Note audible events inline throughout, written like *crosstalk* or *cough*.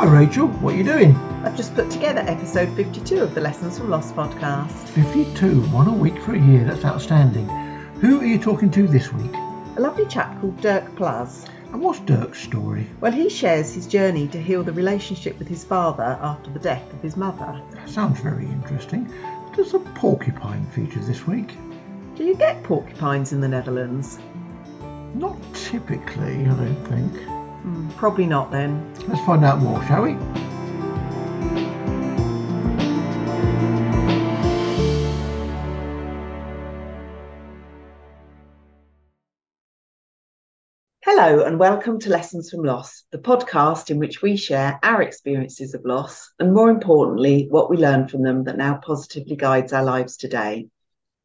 Hi Rachel, what are you doing? I've just put together episode 52 of the Lessons from Loss podcast. 52, one a week for a year, that's outstanding. Who are you talking to this week? A lovely chap called Dirk Plas. And what's Dirk's story? Well, he shares his journey to heal the relationship with his father after the death of his mother. Sounds very interesting. Does a porcupine feature this week? Do you get porcupines in the Netherlands? Not typically, I don't think. Mm, probably not then. Let's find out more, shall we? Hello, and welcome to Lessons from Loss, the podcast in which we share our experiences of loss and, more importantly, what we learn from them that now positively guides our lives today.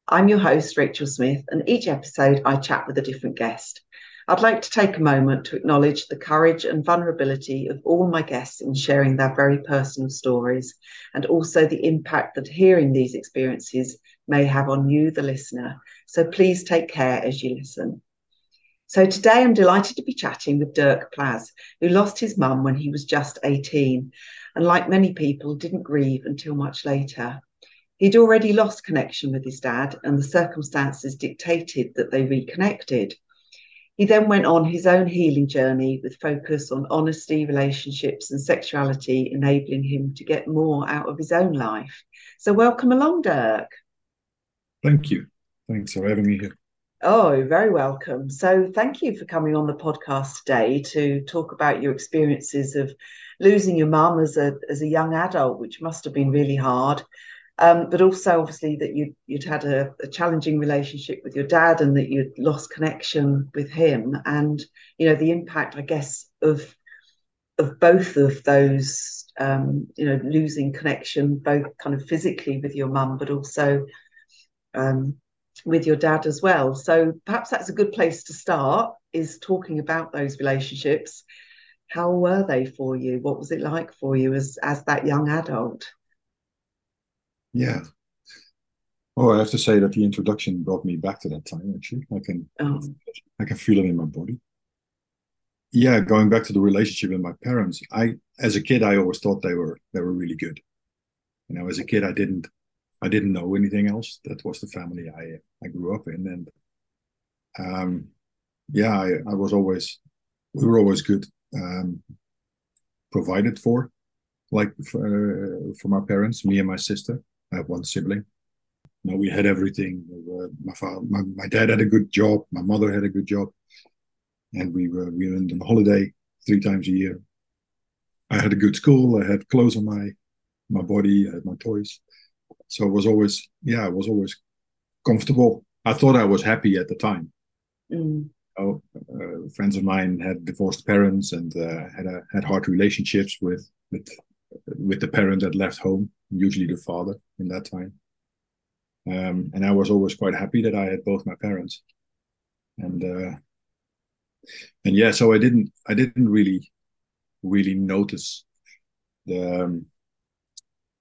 I'm your host, Rachel Smith, and each episode I chat with a different guest. I'd like to take a moment to acknowledge the courage and vulnerability of all my guests in sharing their very personal stories, and also the impact that hearing these experiences may have on you, the listener. So please take care as you listen. So today I'm delighted to be chatting with Dirk Plas, who lost his mum when he was just 18, and like many people, didn't grieve until much later. He'd already lost connection with his dad, and the circumstances dictated that they reconnected. He then went on his own healing journey with focus on honesty, relationships, and sexuality, enabling him to get more out of his own life. So, welcome along, Dirk. Thank you. Thanks for having me here. Oh, you're very welcome. So, thank you for coming on the podcast today to talk about your experiences of losing your mum as a as a young adult, which must have been really hard. Um, but also obviously that you you'd had a, a, challenging relationship with your dad and that you'd lost connection with him. And you know the impact I guess of of both of those um, you know losing connection both kind of physically with your mum but also um, with your dad as well. So perhaps that's a good place to start is talking about those relationships. How were they for you? What was it like for you as as that young adult yeah. Oh, I have to say that the introduction brought me back to that time. Actually, I can oh. I can feel it in my body. Yeah, going back to the relationship with my parents. I, as a kid, I always thought they were they were really good. You know, as a kid, I didn't I didn't know anything else. That was the family I I grew up in, and um, yeah, I, I was always we were always good, um, provided for, like for, uh, for my parents, me and my sister I have one sibling. Now we had everything. My father, my, my dad had a good job. My mother had a good job, and we were we went on holiday three times a year. I had a good school. I had clothes on my my body. I had my toys. So it was always yeah, I was always comfortable. I thought I was happy at the time. Mm. Oh, uh, friends of mine had divorced parents and uh, had a, had hard relationships with with with the parent that left home, usually the father in that time. Um, and I was always quite happy that I had both my parents. And uh, and yeah, so I didn't I didn't really really notice the um,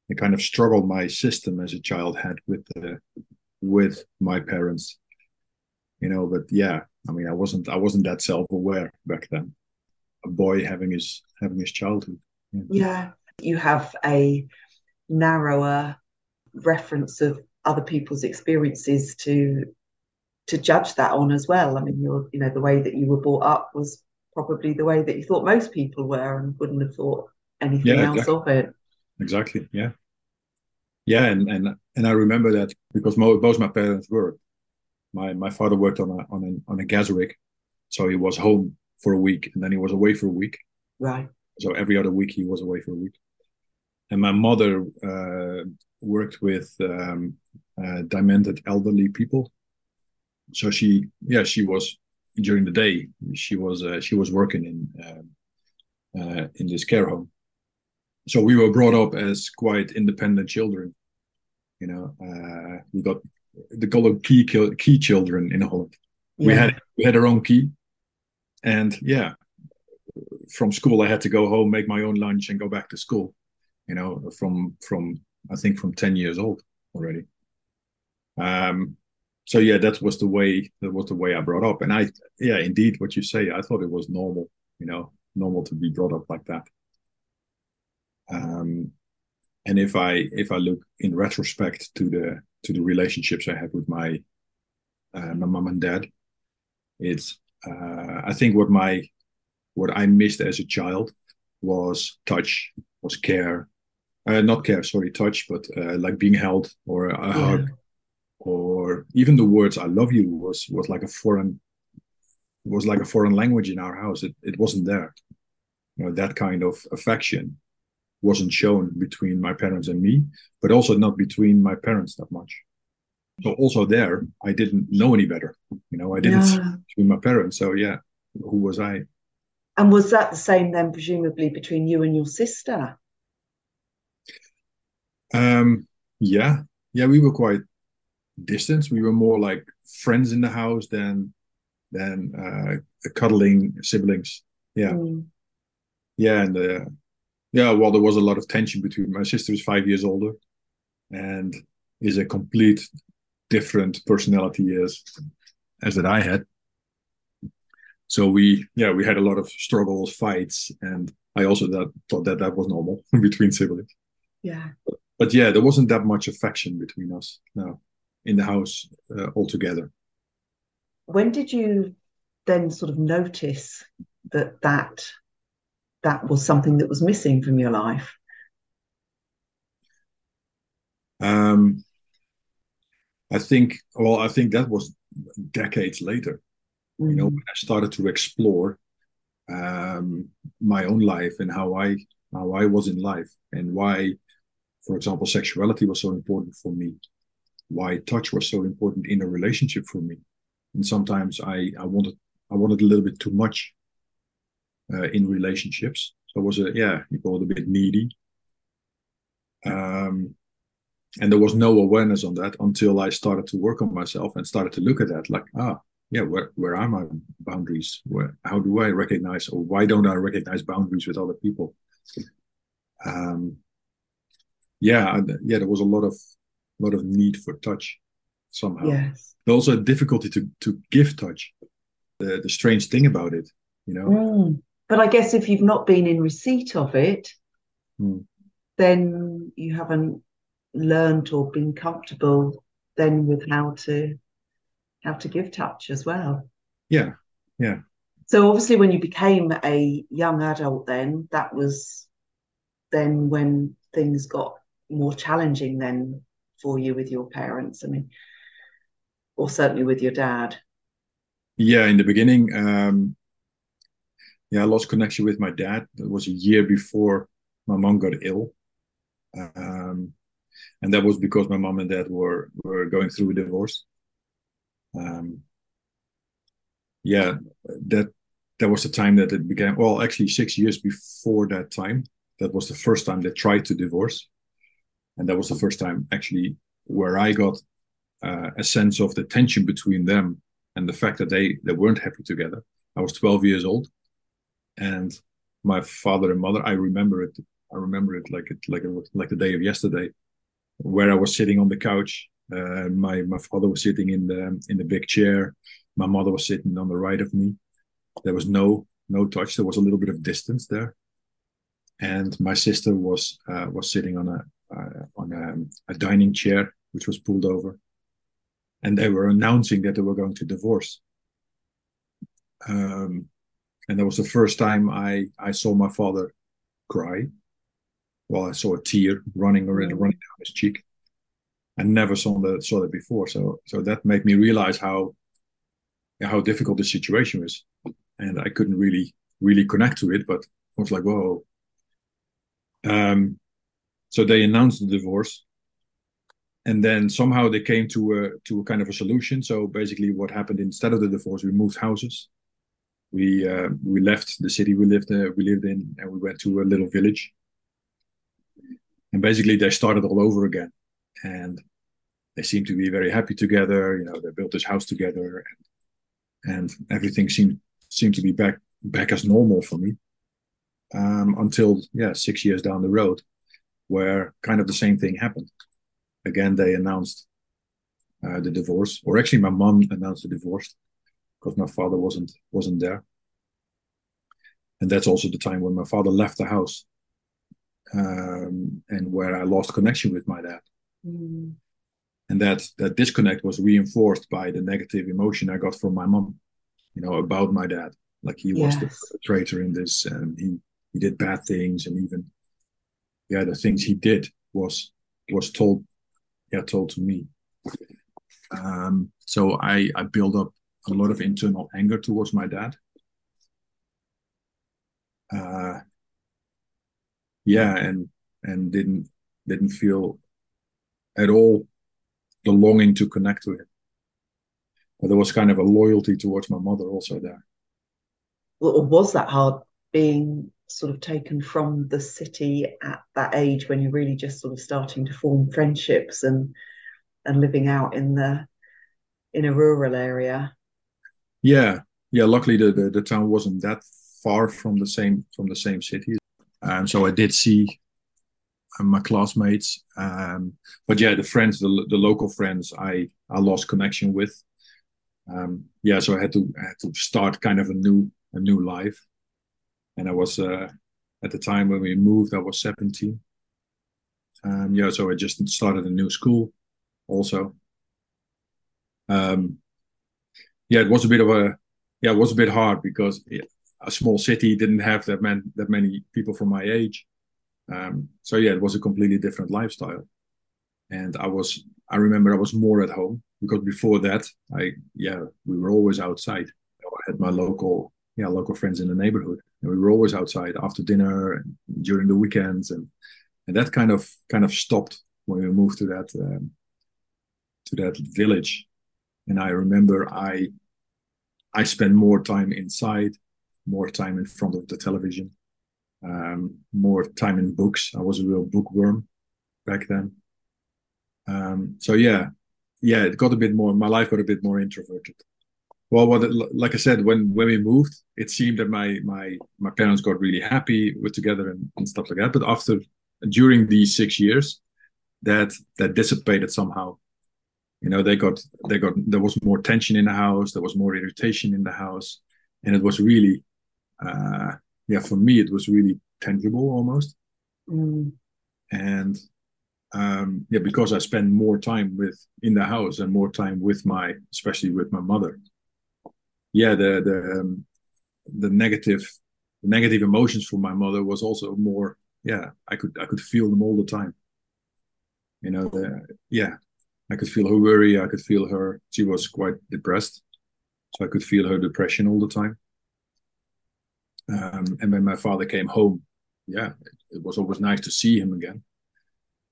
the kind of struggle my system as a child had with uh, with my parents. You know, but yeah, I mean, I wasn't I wasn't that self aware back then. A boy having his having his childhood. Yeah. yeah you have a narrower reference of other people's experiences to to judge that on as well. I mean, you're you know the way that you were brought up was probably the way that you thought most people were, and wouldn't have thought anything yeah, else exactly. of it. Exactly. Yeah. Yeah, and and and I remember that because both my parents worked. My my father worked on a on a on a gas rig, so he was home for a week and then he was away for a week. Right. So every other week he was away for a week and my mother uh, worked with um, uh, demented elderly people. So she, yeah, she was during the day. She was uh, she was working in um, uh, in this care home. So we were brought up as quite independent children. You know, uh, we got the call key key children in Holland. Yeah. We had we had our own key, and yeah, from school I had to go home, make my own lunch, and go back to school you know, from from I think from ten years old already. Um, so yeah, that was the way that was the way I brought up, and I yeah, indeed, what you say, I thought it was normal, you know, normal to be brought up like that. Um, and if I if I look in retrospect to the to the relationships I had with my uh, my mom and dad, it's uh, I think what my what I missed as a child was touch, was care, uh, not care, sorry, touch, but uh, like being held or a yeah. hug, or even the words "I love you" was was like a foreign was like a foreign language in our house. It it wasn't there. You know that kind of affection wasn't shown between my parents and me, but also not between my parents that much. So also there, I didn't know any better. You know, I didn't yeah. between my parents. So yeah, who was I? And was that the same then, presumably, between you and your sister? Um, yeah, yeah, we were quite distant. We were more like friends in the house than than uh, cuddling siblings. Yeah, mm. yeah, and uh, yeah. Well, there was a lot of tension between my sister is five years older, and is a complete different personality as as that I had so we yeah we had a lot of struggles fights and i also that, thought that that was normal *laughs* between siblings yeah but, yeah there wasn't that much affection between us now in the house uh, altogether when did you then sort of notice that that that was something that was missing from your life um i think well i think that was decades later mm. you know mm. when i started to explore um, my own life and how i how i was in life and why for example sexuality was so important for me why touch was so important in a relationship for me and sometimes i i wanted i wanted a little bit too much uh, in relationships so it was a yeah you call it a bit needy um and there was no awareness on that until i started to work on myself and started to look at that like ah yeah, where, where are my boundaries? Where how do I recognize or why don't I recognize boundaries with other people? Um, yeah, yeah, there was a lot of lot of need for touch somehow. Yes. But also a difficulty to to give touch. The the strange thing about it, you know. Mm. But I guess if you've not been in receipt of it, mm. then you haven't learned or been comfortable then with how to how to give touch as well. Yeah, yeah. So obviously, when you became a young adult, then that was then when things got more challenging then for you with your parents. I mean, or certainly with your dad. Yeah, in the beginning, um, yeah, I lost connection with my dad. It was a year before my mom got ill. Um, and that was because my mom and dad were were going through a divorce um, yeah, that that was the time that it began. Well, actually, six years before that time, that was the first time they tried to divorce, and that was the first time actually where I got uh, a sense of the tension between them and the fact that they they weren't happy together. I was 12 years old, and my father and mother. I remember it. I remember it like it like it was like the day of yesterday, where I was sitting on the couch uh, my my father was sitting in the in the big chair. My mother was sitting on the right of me. There was no no touch. There was a little bit of distance there, and my sister was uh, was sitting on a on a, a, dining chair which was pulled over, and they were announcing that they were going to divorce. Um, and that was the first time I I saw my father cry. Well, I saw a tear running running down his cheek I never saw that saw that before. So so that made me realize how how difficult the situation was, and I couldn't really really connect to it. But I was like, whoa. Um, so they announced the divorce, and then somehow they came to a to a kind of a solution. So basically, what happened instead of the divorce, we moved houses. We uh, we left the city we lived uh, we lived in, and we went to a little village. And basically, they started all over again and they seem to be very happy together. You know, they built this house together, and, and everything seemed seemed to be back back as normal for me. Um, until yeah, six years down the road, where kind of the same thing happened. Again, they announced uh, the divorce, or actually, my mom announced the divorce because my father wasn't wasn't there. And that's also the time when my father left the house um, and where I lost connection with my dad. Mm. And that that disconnect was reinforced by the negative emotion I got from my mom, you know, about my dad. Like he yes. was the traitor in this, and he he did bad things, and even yeah, the things he did was was told yeah told to me. Um, so I I built up a lot of internal anger towards my dad. Uh, yeah, and and didn't didn't feel at all the longing to connect to him. But there was kind of a loyalty towards my mother also there. Was that hard being sort of taken from the city at that age when you're really just sort of starting to form friendships and and living out in the in a rural area? Yeah, yeah. Luckily, the, the, the town wasn't that far from the same from the same city, and so I did see uh, my classmates. Um, but yeah, the friends, the, the local friends, I I lost connection with. Um, yeah, so I had to I had to start kind of a new a new life, and I was uh, at the time when we moved, I was seventeen. Um, yeah, so I just started a new school, also. Um, yeah, it was a bit of a yeah, it was a bit hard because a small city didn't have that man that many people from my age. Um, so yeah, it was a completely different lifestyle, and I was I remember I was more at home because before that I yeah we were always outside. I had my local yeah local friends in the neighborhood, and we were always outside after dinner and during the weekends, and and that kind of kind of stopped when we moved to that um, to that village and I remember I I spent more time inside, more time in front of the television, um, more time in books. I was a real bookworm back then. Um, so yeah, yeah, it got a bit more. My life got a bit more introverted. Well, what like I said, when when we moved, it seemed that my my my parents got really happy with together and, and stuff like that. But after during these six years, that that dissipated somehow you know they got they got there was more tension in the house there was more irritation in the house and it was really uh yeah for me it was really tangible almost mm. and um yeah because i spend more time with in the house and more time with my especially with my mother yeah the the um, the negative the negative emotions from my mother was also more yeah i could i could feel them all the time you know the yeah I could feel her worry. I could feel her. She was quite depressed, so I could feel her depression all the time. Um, and when my father came home, yeah, it, it, was always nice to see him again.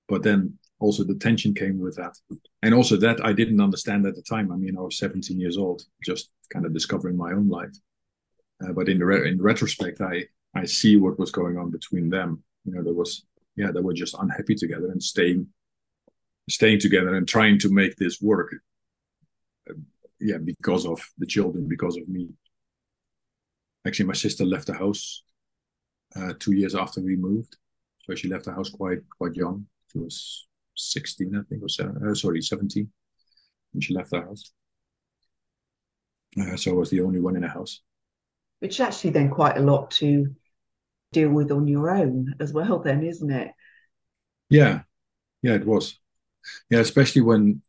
But then also the tension came with that, and also that I didn't understand at the time. I mean, I was 17 years old, just kind of discovering my own life. Uh, but in the re- in retrospect, I I see what was going on between them. You know, there was yeah, they were just unhappy together and staying staying together and trying to make this work. Uh, yeah, because of the children, because of me. Actually, my sister left the house uh, two years after we moved, so she left the house quite quite young. She was sixteen, I think, or seven, uh, sorry, seventeen, when she left the house. Uh, so I was the only one in the house. Which actually then quite a lot to deal with on your own as well, then, isn't it? Yeah, yeah, it was yeah especially when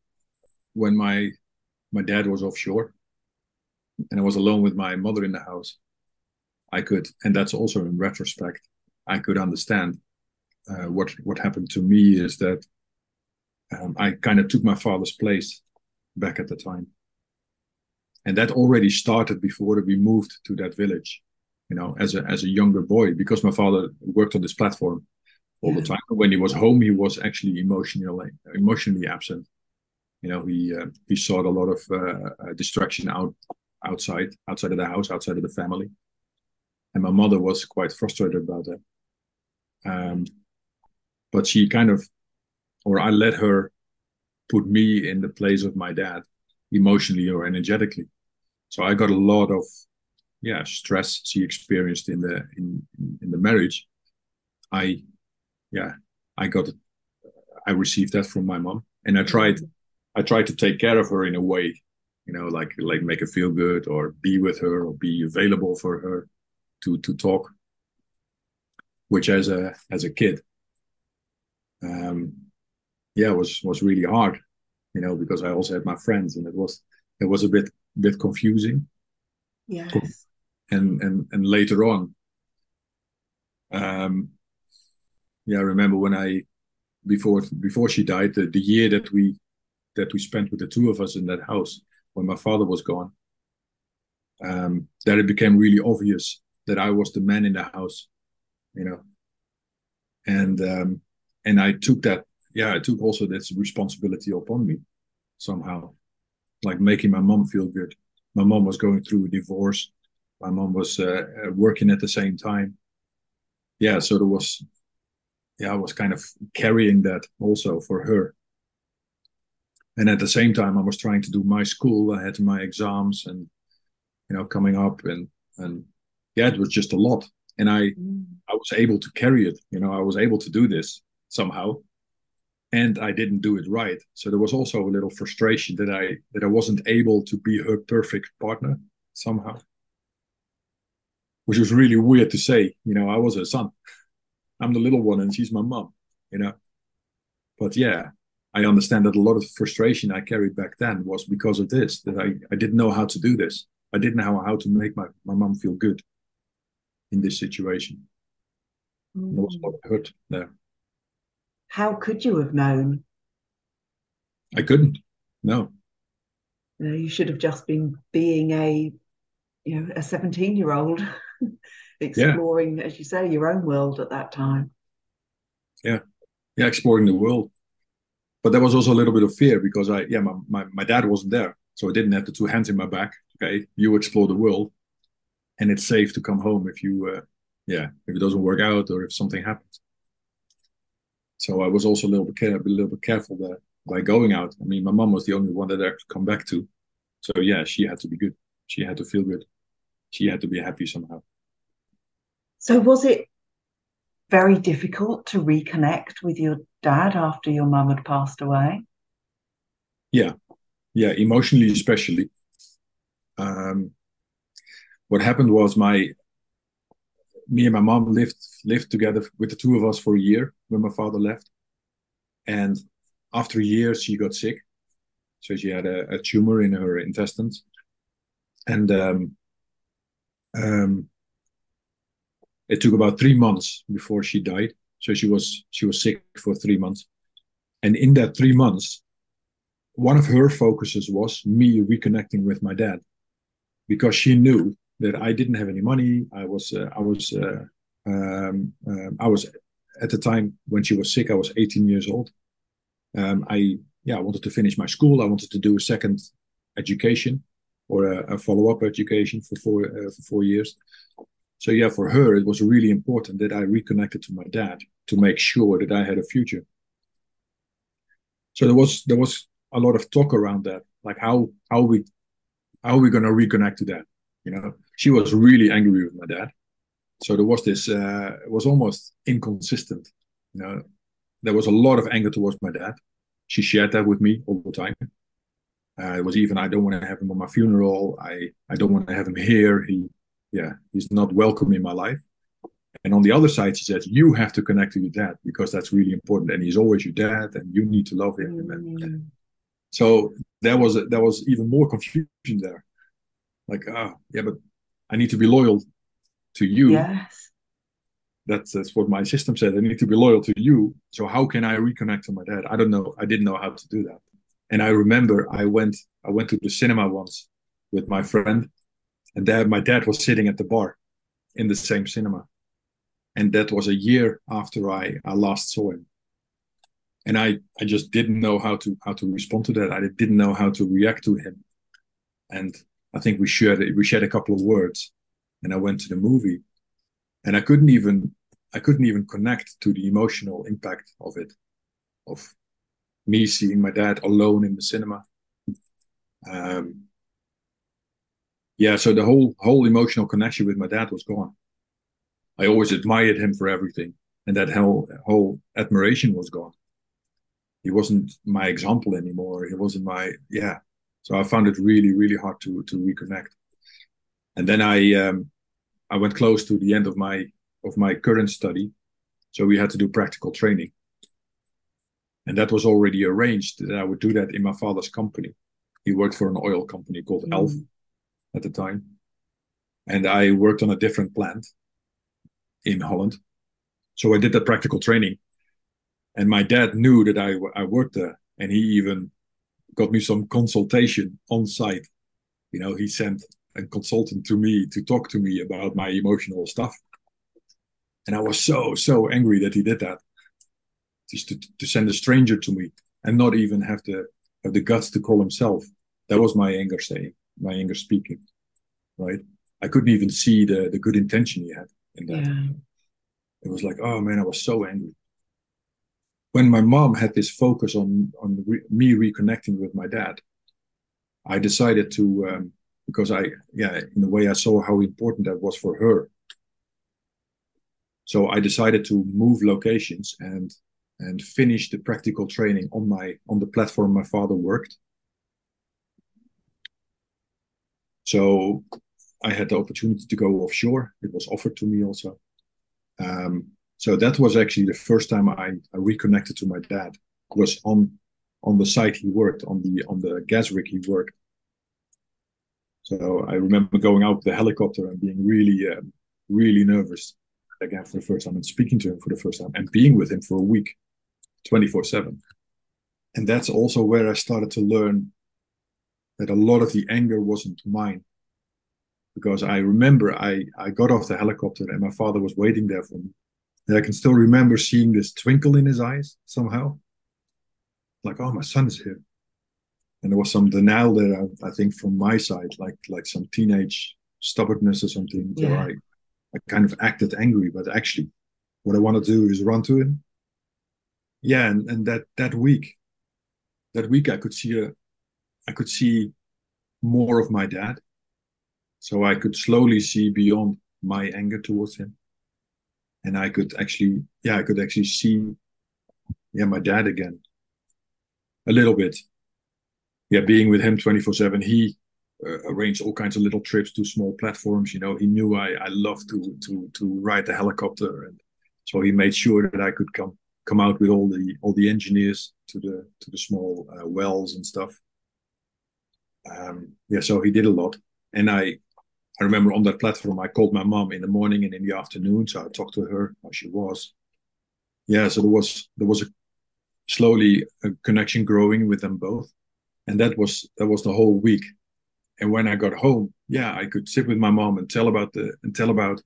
when my my dad was offshore and i was alone with my mother in the house i could and that's also in retrospect i could understand uh, what what happened to me is that um, i kind of took my father's place back at the time and that already started before we moved to that village you know as a as a younger boy because my father worked on this platform all the time. When he was home, he was actually emotionally emotionally absent. You know, he uh, he sought a lot of uh, uh, distraction out outside outside of the house, outside of the family, and my mother was quite frustrated about that. Um, but she kind of, or I let her put me in the place of my dad, emotionally or energetically. So I got a lot of yeah stress she experienced in the in in the marriage. I yeah, I got. I received that from my mom, and I tried. I tried to take care of her in a way, you know, like like make her feel good, or be with her, or be available for her, to to talk. Which as a as a kid, um, yeah, was was really hard, you know, because I also had my friends, and it was it was a bit bit confusing. Yes. And and and later on, um, yeah, I remember when I before before she died, the, the year that we that we spent with the two of us in that house when my father was gone, um, that it became really obvious that I was the man in the house, you know, and um, and I took that, yeah, I took also that responsibility upon me somehow, like making my mom feel good. My mom was going through a divorce. My mom was uh, uh working at the same time. Yeah, so there was, yeah, I was kind of carrying that also for her and at the same time i was trying to do my school i had my exams and you know coming up and and yeah it was just a lot and i mm. i was able to carry it you know i was able to do this somehow and i didn't do it right so there was also a little frustration that i that i wasn't able to be her perfect partner somehow which was really weird to say you know i was her son i'm the little one and she's my mom you know but yeah I understand that a lot of frustration I carried back then was because of this, that I, I didn't know how to do this. I didn't know how to make my, my mom feel good in this situation. Mm. There was a lot of hurt there. How could you have known? I couldn't. No. no you should have just been being a, you know, a 17 *laughs* year old exploring, yeah. as you say, your own world at that time. Yeah. Yeah, exploring the world but there was also a little bit of fear because I, yeah, my, my, my dad wasn't there. So I didn't have the two hands in my back. Okay, you explore the world and it's safe to come home if you, uh, yeah, if it doesn't work out or if something happens. So I was also a little bit, care- a little bit careful there by going out. I mean, my mom was the only one that I could come back to. So yeah, she had to be good. She had to feel good. She had to be happy somehow. So was it very difficult to reconnect with your dad after your mum had passed away? Yeah, yeah, emotionally especially. Um, what happened was my me and my mom lived lived together with the two of us for a year when my father left, and after a year she got sick, so she had a, a tumor in her intestines, and um, um, it took about three months before she died. So she was she was sick for three months, and in that three months, one of her focuses was me reconnecting with my dad, because she knew that I didn't have any money. I was uh, I was uh, um, uh, I was at the time when she was sick. I was 18 years old. Um, I yeah I wanted to finish my school. I wanted to do a second education or a, a follow up education for four uh, for four years. So yeah, for her, it was really important that I reconnected to my dad to make sure that I had a future. So there was there was a lot of talk around that, like how how we how are we going to reconnect to that? You know, she was really angry with my dad. So there was this. Uh, it was almost inconsistent. You know, there was a lot of anger towards my dad. She shared that with me all the time. Uh, it was even I don't want to have him on my funeral. I I don't want to have him here. He yeah, he's not welcome in my life. And on the other side, she says, you have to connect to your dad because that's really important. And he's always your dad and you need to love him. Mm. So there was, a, there was even more confusion there. Like, ah, oh, yeah, but I need to be loyal to you. Yes. That's, that's what my system said. I need to be loyal to you. So how can I reconnect to my dad? I don't know. I didn't know how to do that. And I remember I went, I went to the cinema once with my friend and dad, my dad was sitting at the bar in the same cinema. And that was a year after I, I last saw him. And I, I just didn't know how to how to respond to that. I didn't know how to react to him. And I think we shared we shared a couple of words. And I went to the movie. And I couldn't even I couldn't even connect to the emotional impact of it, of me seeing my dad alone in the cinema. Um, yeah, so the whole whole emotional connection with my dad was gone. I always admired him for everything, and that whole whole admiration was gone. He wasn't my example anymore. He wasn't my yeah. So I found it really really hard to to reconnect. And then I um, I went close to the end of my of my current study, so we had to do practical training. And that was already arranged that I would do that in my father's company. He worked for an oil company called mm. Elf at the time. And I worked on a different plant in Holland. So I did that practical training. And my dad knew that I, I worked there. And he even got me some consultation on site. You know, he sent a consultant to me to talk to me about my emotional stuff. And I was so, so angry that he did that. Just to, to send a stranger to me and not even have the have the guts to call himself. That was my anger saying, my anger speaking. Right. I couldn't even see the the good intention he had in that. Yeah. It was like, oh man, I was so angry. When my mom had this focus on on re- me reconnecting with my dad, I decided to um, because I yeah in a way I saw how important that was for her. So I decided to move locations and and finish the practical training on my on the platform my father worked. So I had the opportunity to go offshore. It was offered to me also. Um, so that was actually the first time I, I reconnected to my dad. Was on on the site he worked on the on the gas rig he worked. So I remember going out with the helicopter and being really uh, really nervous again for the first time and speaking to him for the first time and being with him for a week, twenty four seven. And that's also where I started to learn that a lot of the anger wasn't mine because I remember I, I got off the helicopter and my father was waiting there for me. And I can still remember seeing this twinkle in his eyes somehow. Like, oh, my son is here. And there was some denial there, I, I think, from my side, like like some teenage stubbornness or something. Yeah. So I, I kind of acted angry, but actually, what I want to do is run to him. Yeah, and, and that that week, that week I could see a, I could see more of my dad so I could slowly see beyond my anger towards him. And I could actually, yeah, I could actually see, yeah, my dad again. A little bit. Yeah, being with him 24 7, he uh, arranged all kinds of little trips to small platforms. You know, he knew I, I loved to, to, to ride the helicopter. And so he made sure that I could come, come out with all the, all the engineers to the, to the small uh, wells and stuff. Um, yeah, so he did a lot. And I, I remember on that platform, I called my mom in the morning and in the afternoon. So I talked to her how she was. Yeah, so there was there was a slowly a connection growing with them both, and that was that was the whole week. And when I got home, yeah, I could sit with my mom and tell about the and tell about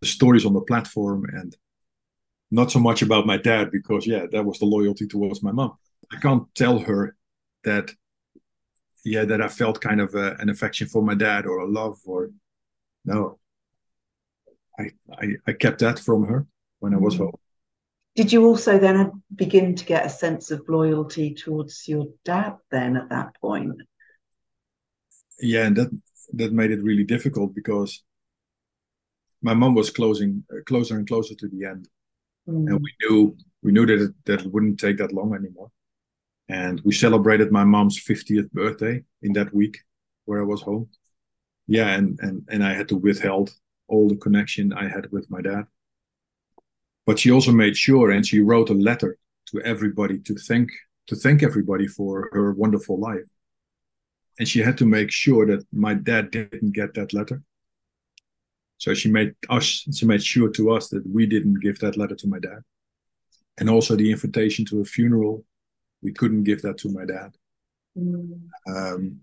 the stories on the platform and not so much about my dad because yeah, that was the loyalty towards my mom. I can't tell her that yeah that I felt kind of a, an affection for my dad or a love or no. I, I, I kept that from her when I was mm. home. Did you also then begin to get a sense of loyalty towards your dad then at that point? Yeah, and that that made it really difficult because my mom was closing uh, closer and closer to the end, mm. and we knew we knew that it, that it wouldn't take that long anymore. And we celebrated my mom's 50th birthday in that week where I was home yeah, and and and I had to withheld all the connection I had with my dad. But she also made sure, and she wrote a letter to everybody to thank to thank everybody for her wonderful life. And she had to make sure that my dad didn't get that letter. So she made us, she made sure to us that we didn't give that letter to my dad. And also the invitation to a funeral, we couldn't give that to my dad. Mm. Um,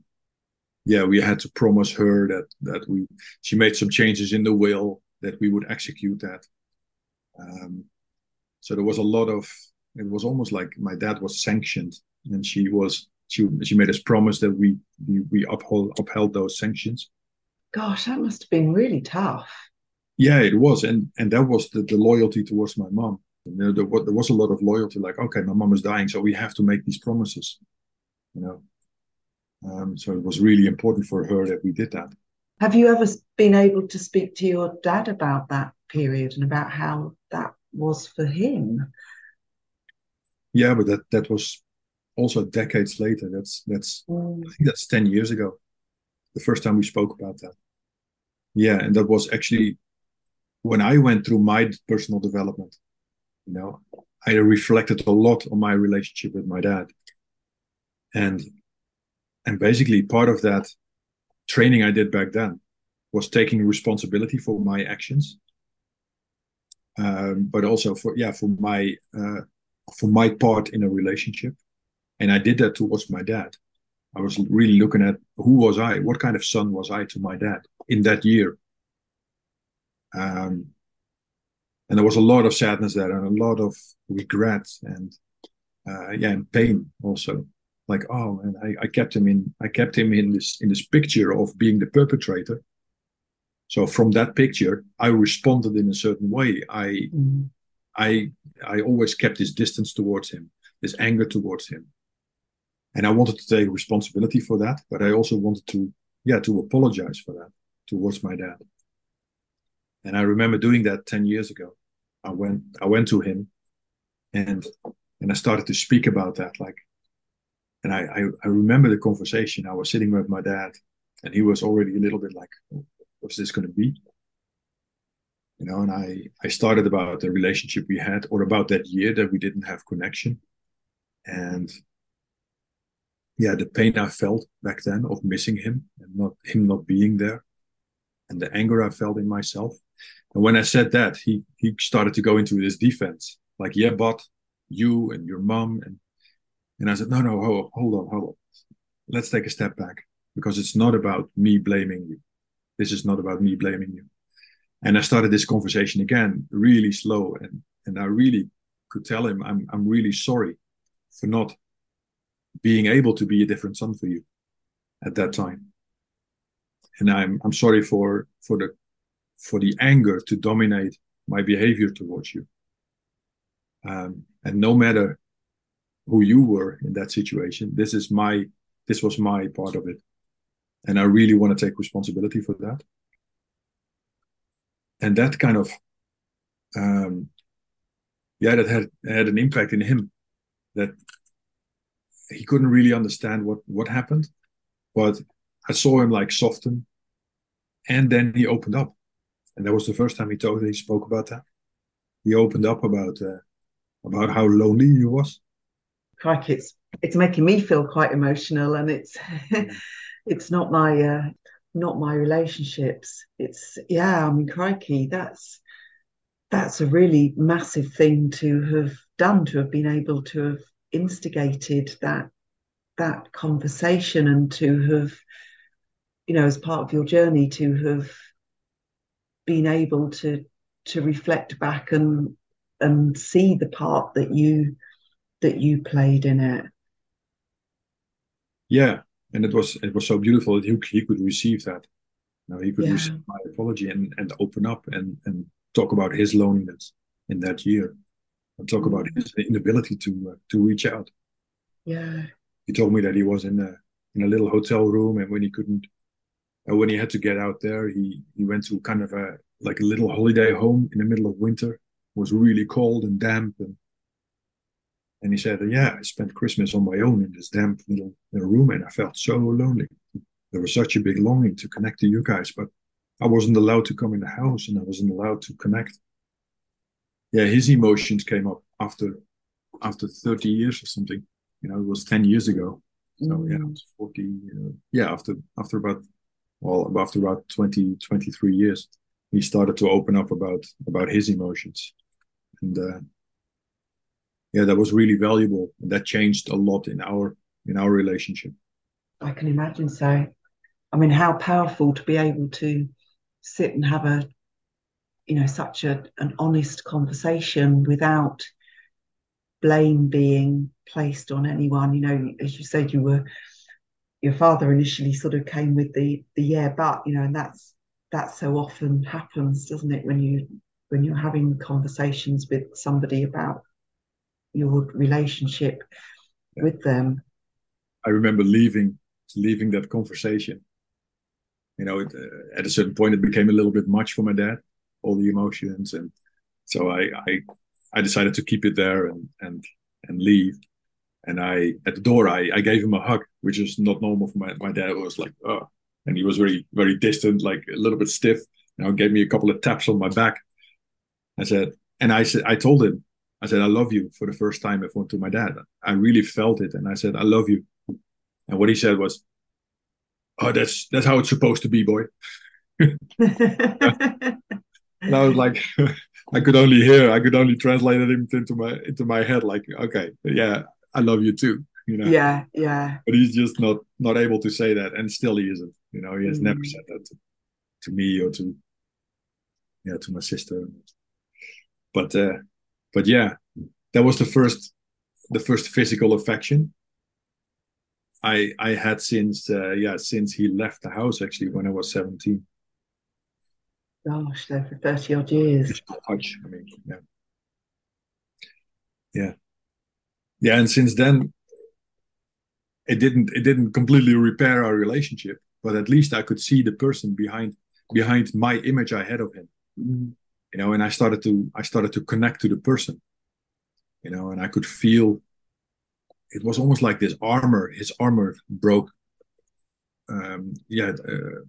yeah, we had to promise her that that we she made some changes in the will that we would execute that. Um, so there was a lot of it was almost like my dad was sanctioned, and she was she she made us promise that we we, we uphold upheld those sanctions. Gosh, that must have been really tough. Yeah, it was, and and that was the, the loyalty towards my mom. You know, there, there was a lot of loyalty. Like, okay, my mom is dying, so we have to make these promises. You know, um, so it was really important for her that we did that. Have you ever been able to speak to your dad about that period and about how that was for him? Yeah, but that that was also decades later. That's that's mm. I think that's ten years ago. The first time we spoke about that. Yeah, and that was actually when I went through my personal development. You know, I reflected a lot on my relationship with my dad, and and basically part of that training I did back then was taking responsibility for my actions, um, but also for yeah for my uh, for my part in a relationship, and I did that towards my dad. I was really looking at who was I, what kind of son was I to my dad in that year, um, and there was a lot of sadness there and a lot of regret and uh, yeah and pain also. Like oh and I, I kept him in i kept him in this in this picture of being the perpetrator. So from that picture i responded in a certain way. I mm. i i always kept this distance towards him this anger towards him. And i wanted to take responsibility for that but i also wanted to yeah to apologize for that towards my dad and I remember doing that 10 years ago. I went I went to him and and I started to speak about that. Like and I, I, I remember the conversation. I was sitting with my dad and he was already a little bit like, what's this gonna be? You know, and I I started about the relationship we had or about that year that we didn't have connection. And yeah, the pain I felt back then of missing him and not him not being there and the anger I felt in myself. And when I said that, he he started to go into this defense, like, yeah, but you and your mom and and I said, no, no, hold, hold on, hold on. Let's take a step back because it's not about me blaming you. This is not about me blaming you. And I started this conversation again, really slow, and and I really could tell him I'm I'm really sorry for not being able to be a different son for you at that time and I'm I'm sorry for for the for the anger to dominate my behavior towards you. Um, and no matter who you were in that situation, this is my this was my part of it, and I really want to take responsibility for that. And that kind of um, yeah, that had had an impact in him that he couldn't really understand what what happened, but I saw him like soften, and then he opened up, and that was the first time he told he spoke about that. He opened up about uh, about how lonely he was. Crikey, it's it's making me feel quite emotional, and it's *laughs* it's not my uh, not my relationships. It's yeah, I mean, crikey, that's that's a really massive thing to have done to have been able to have instigated that that conversation and to have you know, as part of your journey to have been able to to reflect back and and see the part that you that you played in it. Yeah, and it was it was so beautiful that he, he could receive that. You know, he could yeah. receive my apology and and open up and and talk about his loneliness in that year, and talk mm. about his inability to uh, to reach out. Yeah, he told me that he was in a in a little hotel room, and when he couldn't and when he had to get out there, he he went to kind of a like a little holiday home in the middle of winter. It was really cold and damp, and and he said, "Yeah, I spent Christmas on my own in this damp little, little room, and I felt so lonely. There was such a big longing to connect to you guys, but I wasn't allowed to come in the house, and I wasn't allowed to connect." Yeah, his emotions came up after after 30 years or something. You know, it was 10 years ago. So mm. yeah, it was 40. Uh, yeah, after after about well after about 20 23 years he started to open up about about his emotions. And uh, yeah that was really valuable. And that changed a lot in our in our relationship. I can imagine so. I mean how powerful to be able to sit and have a you know such a an honest conversation without blame being placed on anyone. You know as you said you were your father initially sort of came with the the yeah but you know and that's that so often happens doesn't it when you when you're having conversations with somebody about your relationship yeah. with them i remember leaving leaving that conversation you know it, uh, at a certain point it became a little bit much for my dad all the emotions and so i i i decided to keep it there and and and leave and I at the door I, I gave him a hug, which is not normal for my my dad. Was like, oh, and he was very very distant, like a little bit stiff. You know, gave me a couple of taps on my back. I said, and I said, I told him, I said, I love you for the first time I phone to my dad. I really felt it. And I said, I love you. And what he said was, Oh, that's that's how it's supposed to be, boy. and I was like, *laughs* I could only hear, I could only translate it into my into my head, like, okay, yeah, I love you too. You know? Yeah, yeah. But he's just not not able to say that, and still he isn't. You know, he has mm. never said that to, to me or to yeah to my sister. But uh, but yeah, that was the first the first physical affection I I had since uh, yeah since he left the house actually when I was seventeen. Gosh, there for thirty odd years. Much, I mean, yeah, yeah, yeah, and since then, it didn't it didn't completely repair our relationship, but at least I could see the person behind behind my image I had of him. Mm. You know, and I started to I started to connect to the person. You know, and I could feel it was almost like this armor his armor broke um, yeah uh,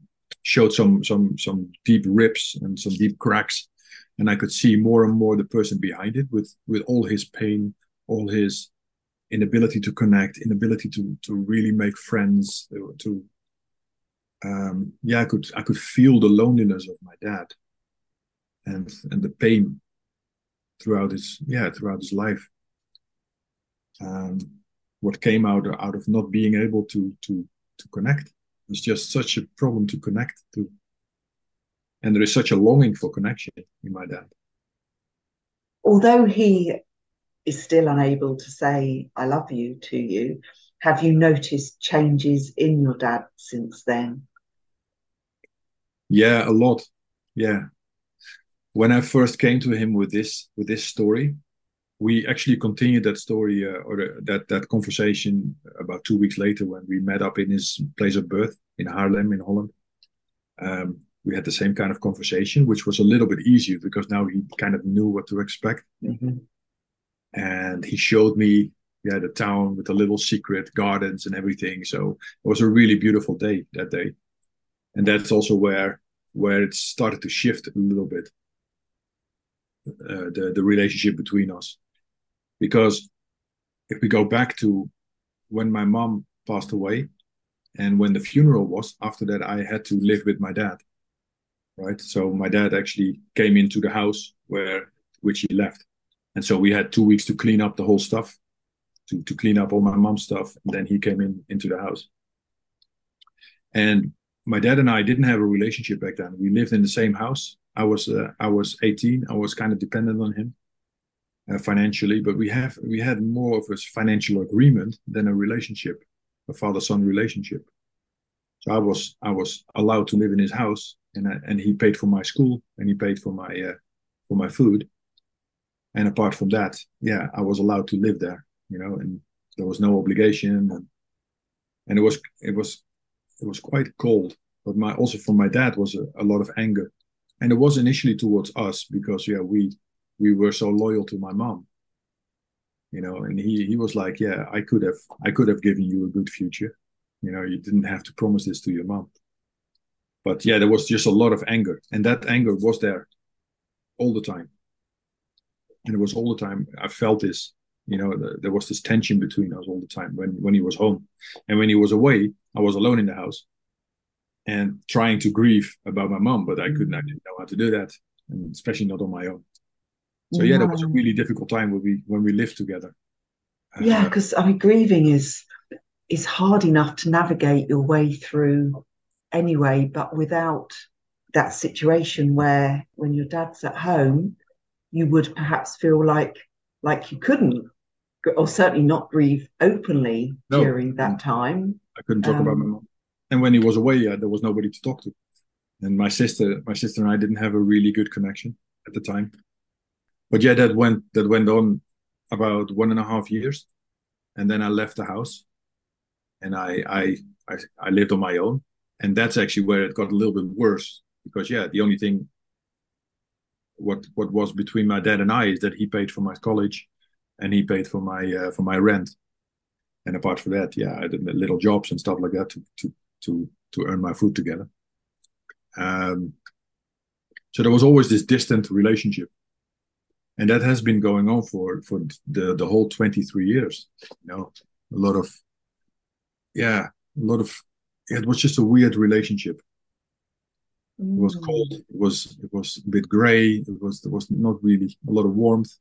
showed some some some deep rips and some deep cracks and i could see more and more the person behind it with with all his pain all his inability to connect inability to to really make friends to um, yeah i could i could feel the loneliness of my dad and and the pain throughout his yeah throughout his life um, what came out out of not being able to to to connect. It's just such a problem to connect to, and there is such a longing for connection in my dad. Although he is still unable to say "I love you" to you, have you noticed changes in your dad since then? Yeah, a lot. Yeah. When I first came to him with this with this story, we actually continued that story uh, or the, that that conversation about two weeks later when we met up in his place of birth in Haarlem in Holland. Um, we had the same kind of conversation, which was a little bit easier because now he kind of knew what to expect, mm-hmm. And he showed me yeah the town with the little secret gardens and everything. So it was a really beautiful day that day, and that's also where where it started to shift a little bit. Uh, the the relationship between us because if we go back to when my mom passed away and when the funeral was, after that, I had to live with my dad. Right. So my dad actually came into the house where which he left. And so we had two weeks to clean up the whole stuff, to, to clean up all my mom's stuff. And then he came in into the house. And my dad and I didn't have a relationship back then. We lived in the same house. I was uh, I was 18. I was kind of dependent on him uh, financially, but we have we had more of a financial agreement than a relationship, a father-son relationship. So I was I was allowed to live in his house, and I, and he paid for my school, and he paid for my uh, for my food. And apart from that, yeah, I was allowed to live there, you know, and there was no obligation, and and it was it was it was quite cold. But my also from my dad was a, a lot of anger, and it was initially towards us because yeah we we were so loyal to my mom. You know and he he was like yeah i could have i could have given you a good future. You know you didn't have to promise this to your mom. But yeah there was just a lot of anger. And that anger was there all the time and it was all the time i felt this you know the, there was this tension between us all the time when when he was home. And when he was away i was alone in the house and trying to grieve about my mom but i couldn't i didn't know how to do that and especially not on my own. So yeah, that was a really difficult time when we when we lived together. Yeah, because uh, I mean, grieving is is hard enough to navigate your way through anyway, but without that situation where when your dad's at home, you would perhaps feel like like you couldn't, or certainly not grieve openly no. during that time. I couldn't talk um, about my um, mom, and when he was away, yeah, there was nobody to talk to. And my sister, my sister and I didn't have a really good connection at the time but yeah, that went that went on about one and a half years, and then I left the house, and I I I, I lived on my own, and that's actually where it got a little bit worse because yeah, the only thing what what was between my dad and I is that he paid for my college, and he paid for my uh, for my rent, and apart from that, yeah, I did little jobs and stuff like that to to to to earn my food together. Um, so there was always this distant relationship and that has been going on for for the the whole 23 years you know a lot of yeah a lot of it was just a weird relationship. It was mm. cold it was it was a bit gray it was there was not really a lot of warmth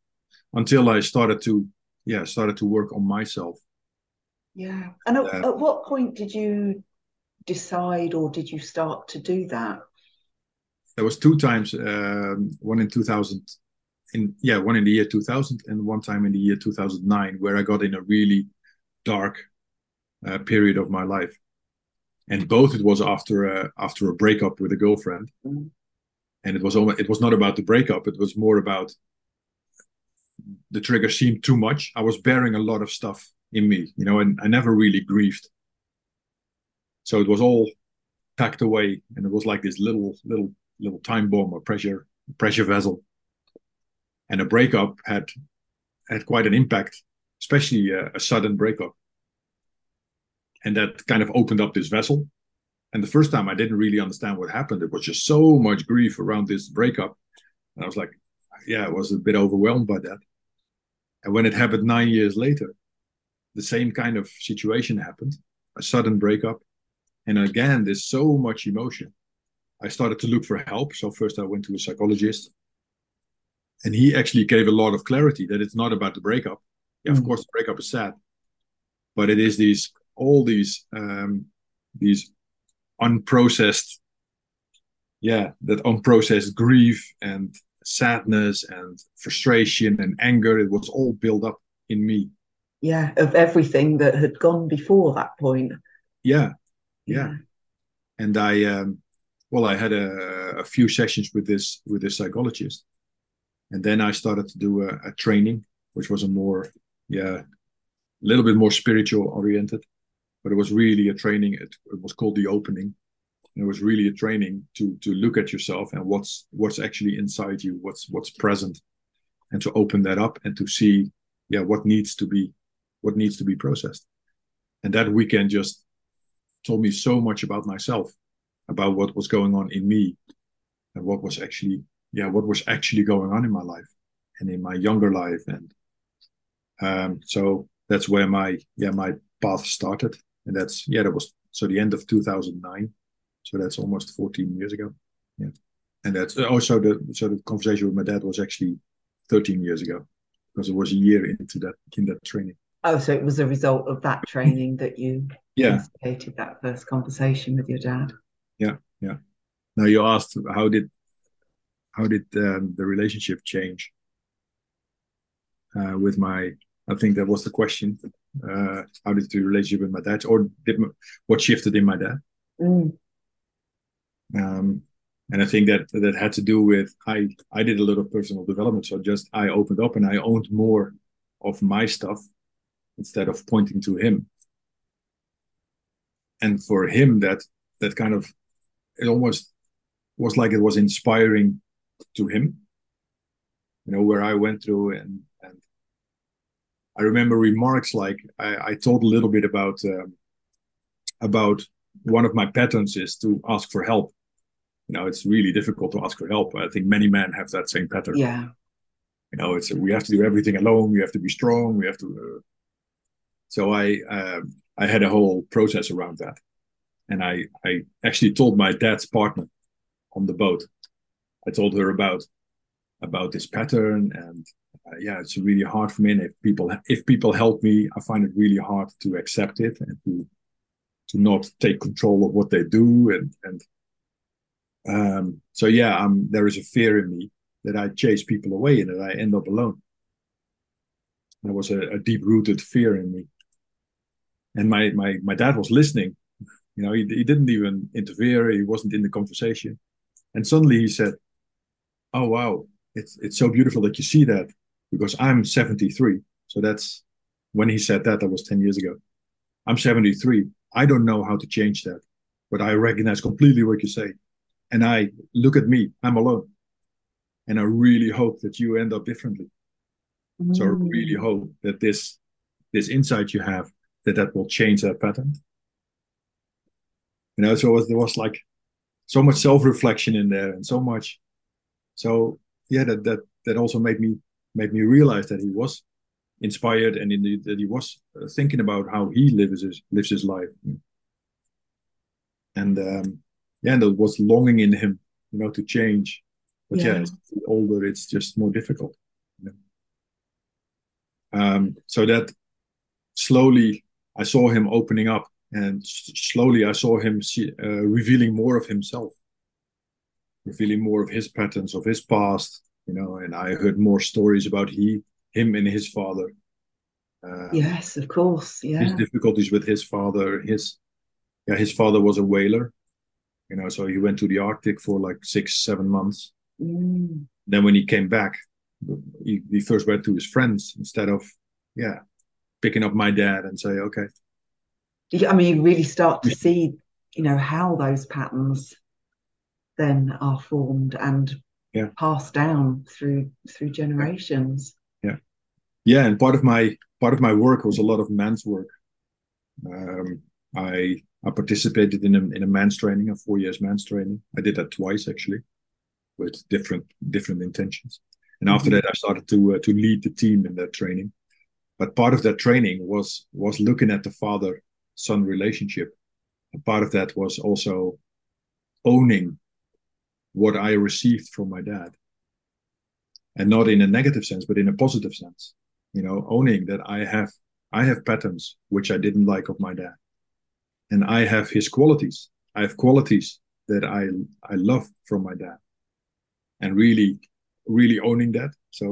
until i started to yeah started to work on myself. Yeah. And at, uh, at what point did you decide or did you start to do that? There was two times um, one in 2000 in yeah one in the year 2000 and one time in the year 2009 where i got in a really dark uh, period of my life and both it was after a, after a breakup with a girlfriend. And it was almost, it was not about the breakup. It was more about the trigger seemed too much. I was bearing a lot of stuff in me you know and i never really grieved. So it was all packed away and it was like this little little little time bomb or pressure pressure vessel. And a breakup had had quite an impact, especially a, a sudden breakup. And that kind of opened up this vessel. And the first time I didn't really understand what happened. It was just so much grief around this breakup. And I was like, yeah, I was a bit overwhelmed by that. And when it happened nine years later, the same kind of situation happened a sudden breakup. And again, there's so much emotion. I started to look for help. So first I went to a psychologist and he actually gave a lot of clarity that it's not about the breakup. Yeah, mm. of course, the breakup is sad, but it is these all these um, these unprocessed, yeah, that unprocessed grief and sadness and frustration and anger. It was all built up in me. Yeah, of everything that had gone before that point. Yeah, yeah, yeah. and I, um, well, I had a, a few sessions with this with this psychologist and then I started to do a, a training, which was a more, yeah, a little bit more spiritual oriented, but it was really a training. It, it was called the opening. And it was really a training to to look at yourself and what's what's actually inside you, what's what's present, and to open that up and to see, yeah, what needs to be, what needs to be processed. And that weekend just told me so much about myself, about what was going on in me, and what was actually yeah what was actually going on in my life and in my younger life and um, so that's where my yeah my path started and that's yeah that was so the end of 2009 so that's almost 14 years ago. Yeah. And that's also the so the conversation with my dad was actually 13 years ago because it was a year into that in that training. Oh so it was a result of that training that you *laughs* yeah. instigated that first conversation with your dad? Yeah yeah. Now you asked how did how did um, the relationship change? Uh, with my i think that was the question uh, how did the relationship with my dad or did my, what shifted in my dad? Mm. um, and i think that that had to do with i i did a lot of personal development so just i opened up and i owned more of my stuff instead of pointing to him. And for him that that kind of it almost was like it was inspiring to him. You know where i went through and and i remember remarks like i, I told a little bit about um, about one of my patterns is to ask for help. You know it's really difficult to ask for help i think many men have that same pattern. Yeah. You know it's we have to do everything alone we have to be strong we have to uh... so i uh, i had a whole process around that. And i i actually told my dad's partner on the boat. I told her about about this pattern and yeah it's really hard for me. And if people if people help me i find it really hard to accept it and to to not take control of what they do. And and um, so yeah um, there is a fear in me that i chase people away and that i end up alone. There was a, a deep rooted fear in me. And my my my dad was listening. You know he, he didn't even interfere. He wasn't in the conversation. And suddenly he said oh wow, it's it's so beautiful that you see that because I'm 73. So that's when he said that, that was 10 years ago. I'm 73. I don't know how to change that, but I recognize completely what you say. And I look at me, I'm alone. And I really hope that you end up differently. Mm. So I really mm. hope that this this insight you have that that will change that pattern. You know, so it was, there was like so much self reflection in there and so much so yeah, that that that also made me made me realize that he was inspired and the, that he was uh, thinking about how he lives his lives his life. And um, yeah and there was longing in him you know to change. But yeah, yeah. older it's just more difficult. You know? um, so that slowly i saw him opening up and slowly i saw him see, uh, revealing more of himself. Revealing more of his patterns of his past you know and i heard more stories about he him and his father. Uh, yes, of course. Yeah. His difficulties with his father. His yeah, his father was a whaler. You know, so he went to the Arctic for like six, seven months. Mm. Then when he came back, he, he first went to his friends instead of yeah, picking up my dad and say, okay. Yeah, I mean, you really start to see, you know, how those patterns then are formed and yeah. passed down through through generations. Yeah. Yeah. and part of my part of my work was a lot of men's work. Um, i i participated in a, in a men's training a four years men's training. I did that twice actually with different different intentions. And after mm-hmm. that i started to uh, to lead the team in that training. But part of that training was was looking at the father son relationship. And part of that was also owning what i received from my dad. And not in a negative sense but in a positive sense you know owning that i have i have patterns which i didn't like of my dad. And i have his qualities. I have qualities that i i love from my dad. And really really owning that. So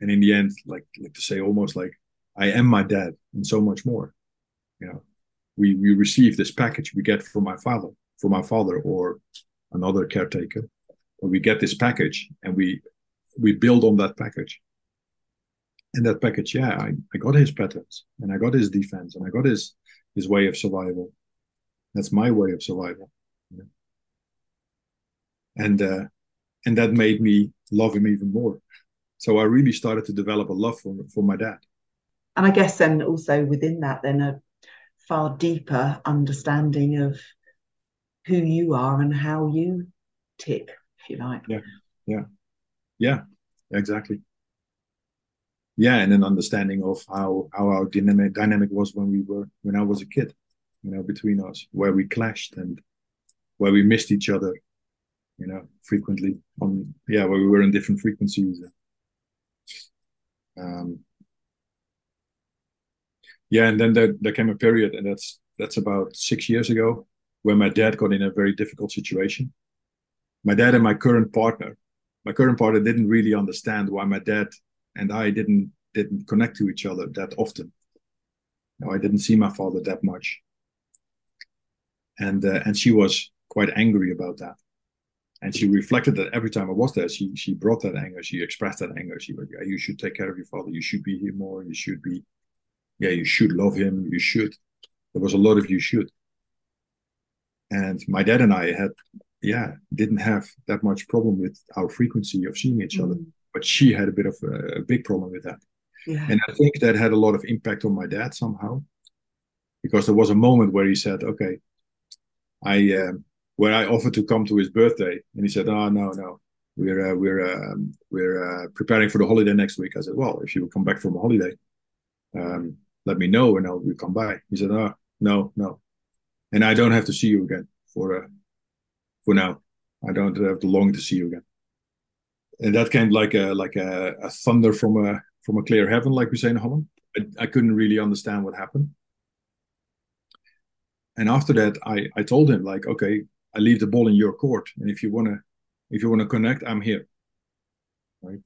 and in the end like like to say almost like i am my dad and so much more. You know we we receive this package we get from my father from my father or another caretaker we get this package and we we build on that package in that package, yeah, I, I got his patterns and I got his defense and I got his his way of survival. That's my way of survival. Yeah. And uh, and that made me love him even more. So I really started to develop a love for for my dad. And I guess then also within that, then a far deeper understanding of who you are and how you tick, if you like. Yeah, yeah, yeah, exactly yeah, and an understanding of how how our dynamic dynamic was when we were when I was a kid, you know, between us, where we clashed and where we missed each other, you know, frequently on yeah, where we were in different frequencies. Um, yeah, and then there, there came a period, and that's that's about six years ago, where my dad got in a very difficult situation. My dad and my current partner, my current partner didn't really understand why my dad and I didn't didn't connect to each other that often. No, I didn't see my father that much, and uh, and she was quite angry about that. And she reflected that every time I was there, she she brought that anger. She expressed that anger. She was, yeah, you should take care of your father. You should be here more. You should be, yeah, you should love him. You should. There was a lot of you should. And my dad and I had, yeah, didn't have that much problem with our frequency of seeing each mm. other but she had a bit of a, a big problem with that. Yeah. And I think that had a lot of impact on my dad somehow, because there was a moment where he said, "Okay, I um, where I offered to come to his birthday, and he said, "Oh no, no, we're uh, we're um, we're uh, preparing for the holiday next week." I said, "Well, if you come back from a holiday, um, let me know, and I'll will come by." He said, "Oh no, no, and I don't have to see you again for uh, for now. I don't have to long to see you again." and that came like a like a, a, thunder from a from a clear heaven, like we say in Holland. I, I, couldn't really understand what happened. And after that, I I told him like, okay, I leave the ball in your court, and if you wanna if you wanna connect, I'm here. Right.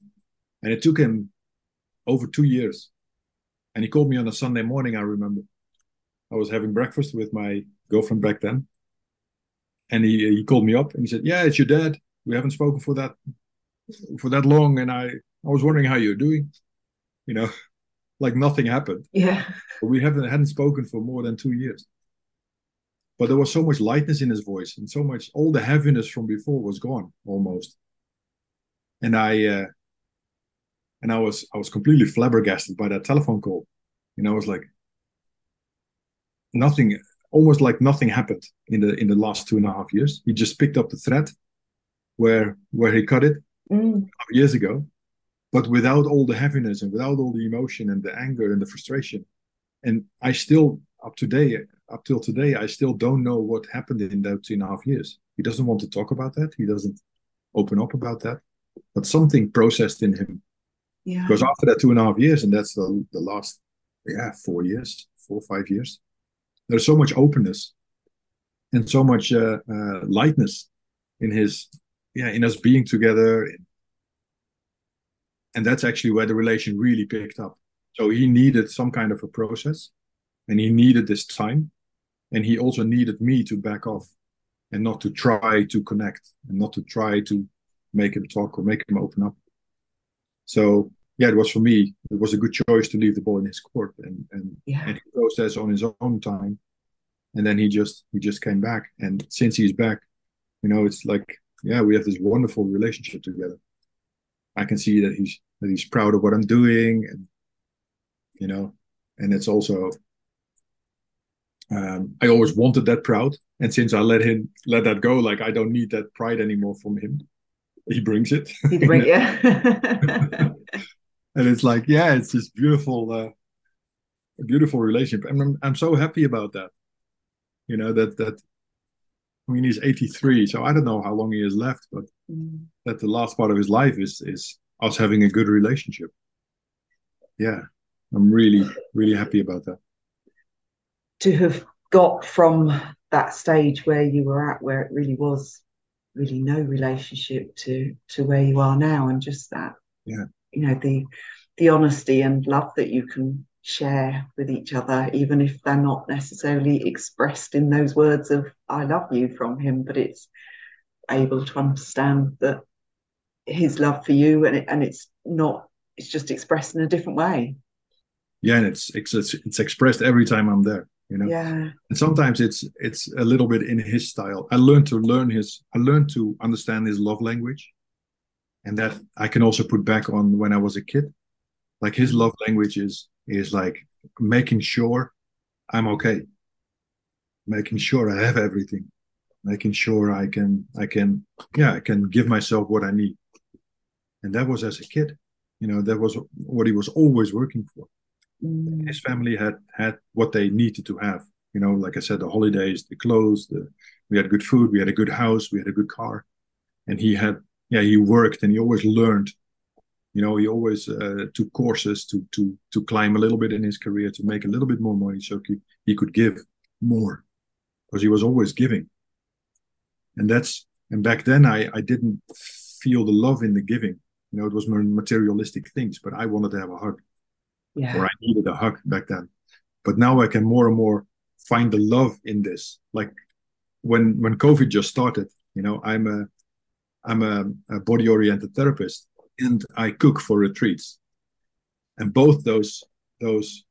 And it took him over two years, and he called me on a Sunday morning. I remember, I was having breakfast with my girlfriend back then, and he he called me up and he said, "Yeah, it's your dad. We haven't spoken for that for that long, and I I was wondering how you're doing. You know, *laughs* like nothing happened. Yeah. But we haven't hadn't spoken for more than two years. But there was so much lightness in his voice, and so much all the heaviness from before was gone almost. And I uh, and I was I was completely flabbergasted by that telephone call. You know, I was like nothing almost like nothing happened in the in the last two and a half years. He just picked up the thread where where he cut it mm. years ago, but without all the heaviness and without all the emotion and the anger and the frustration. And I still, up today, up till today, I still don't know what happened in those two and a half years. He doesn't want to talk about that. He doesn't open up about that. But something processed in him. Yeah. Because after that two and a half years, and that's the, the last, yeah, four years, four or five years, there's so much openness and so much uh, uh, lightness in his, yeah, in us being together. And that's actually where the relation really picked up. So he needed some kind of a process and he needed this time and he also needed me to back off and not to try to connect and not to try to make him talk or make him open up so yeah it was for me it was a good choice to leave the ball in his court and and, yeah. and he processed on his own time and then he just he just came back and since he's back you know it's like yeah we have this wonderful relationship together i can see that he's that he's proud of what i'm doing and you know and it's also um, I always wanted that proud, and since I let him let that go, like I don't need that pride anymore from him. He brings it. He bring, *laughs* yeah. *laughs* and it's like, yeah, it's this beautiful, uh, beautiful relationship, and I'm I'm so happy about that. You know that that. I mean, he's 83, so I don't know how long he has left, but mm. that the last part of his life is is us having a good relationship. Yeah, I'm really really happy about that to have got from that stage where you were at where it really was really no relationship to to where you are now and just that yeah you know the the honesty and love that you can share with each other even if they're not necessarily expressed in those words of i love you from him but it's able to understand that his love for you and it, and it's not it's just expressed in a different way. Yeah and it's it's it's expressed every time i'm there you know? Yeah. And sometimes it's it's a little bit in his style. I learned to learn his i learned to understand his love language and that i can also put back on when i was a kid. Like his love language is is like making sure i'm okay. Making sure i have everything. Making sure i can i can yeah i can give myself what i need. And that was as a kid. You know that was what he was always working for. Mm. His family had had what they needed to have. You know, like I said, the holidays, the clothes, the we had good food, we had a good house, we had a good car, and he had yeah he worked and he always learned. You know, he always uh, took courses to to to climb a little bit in his career to make a little bit more money so he, he could give more because he was always giving. And that's and back then I I didn't feel the love in the giving. You know, it was more materialistic things, but I wanted to have a hug yeah. or I needed a hug back then. But now I can more and more find the love in this. Like when when COVID just started, you know, I'm a I'm a, a body oriented therapist and I cook for retreats. And both those those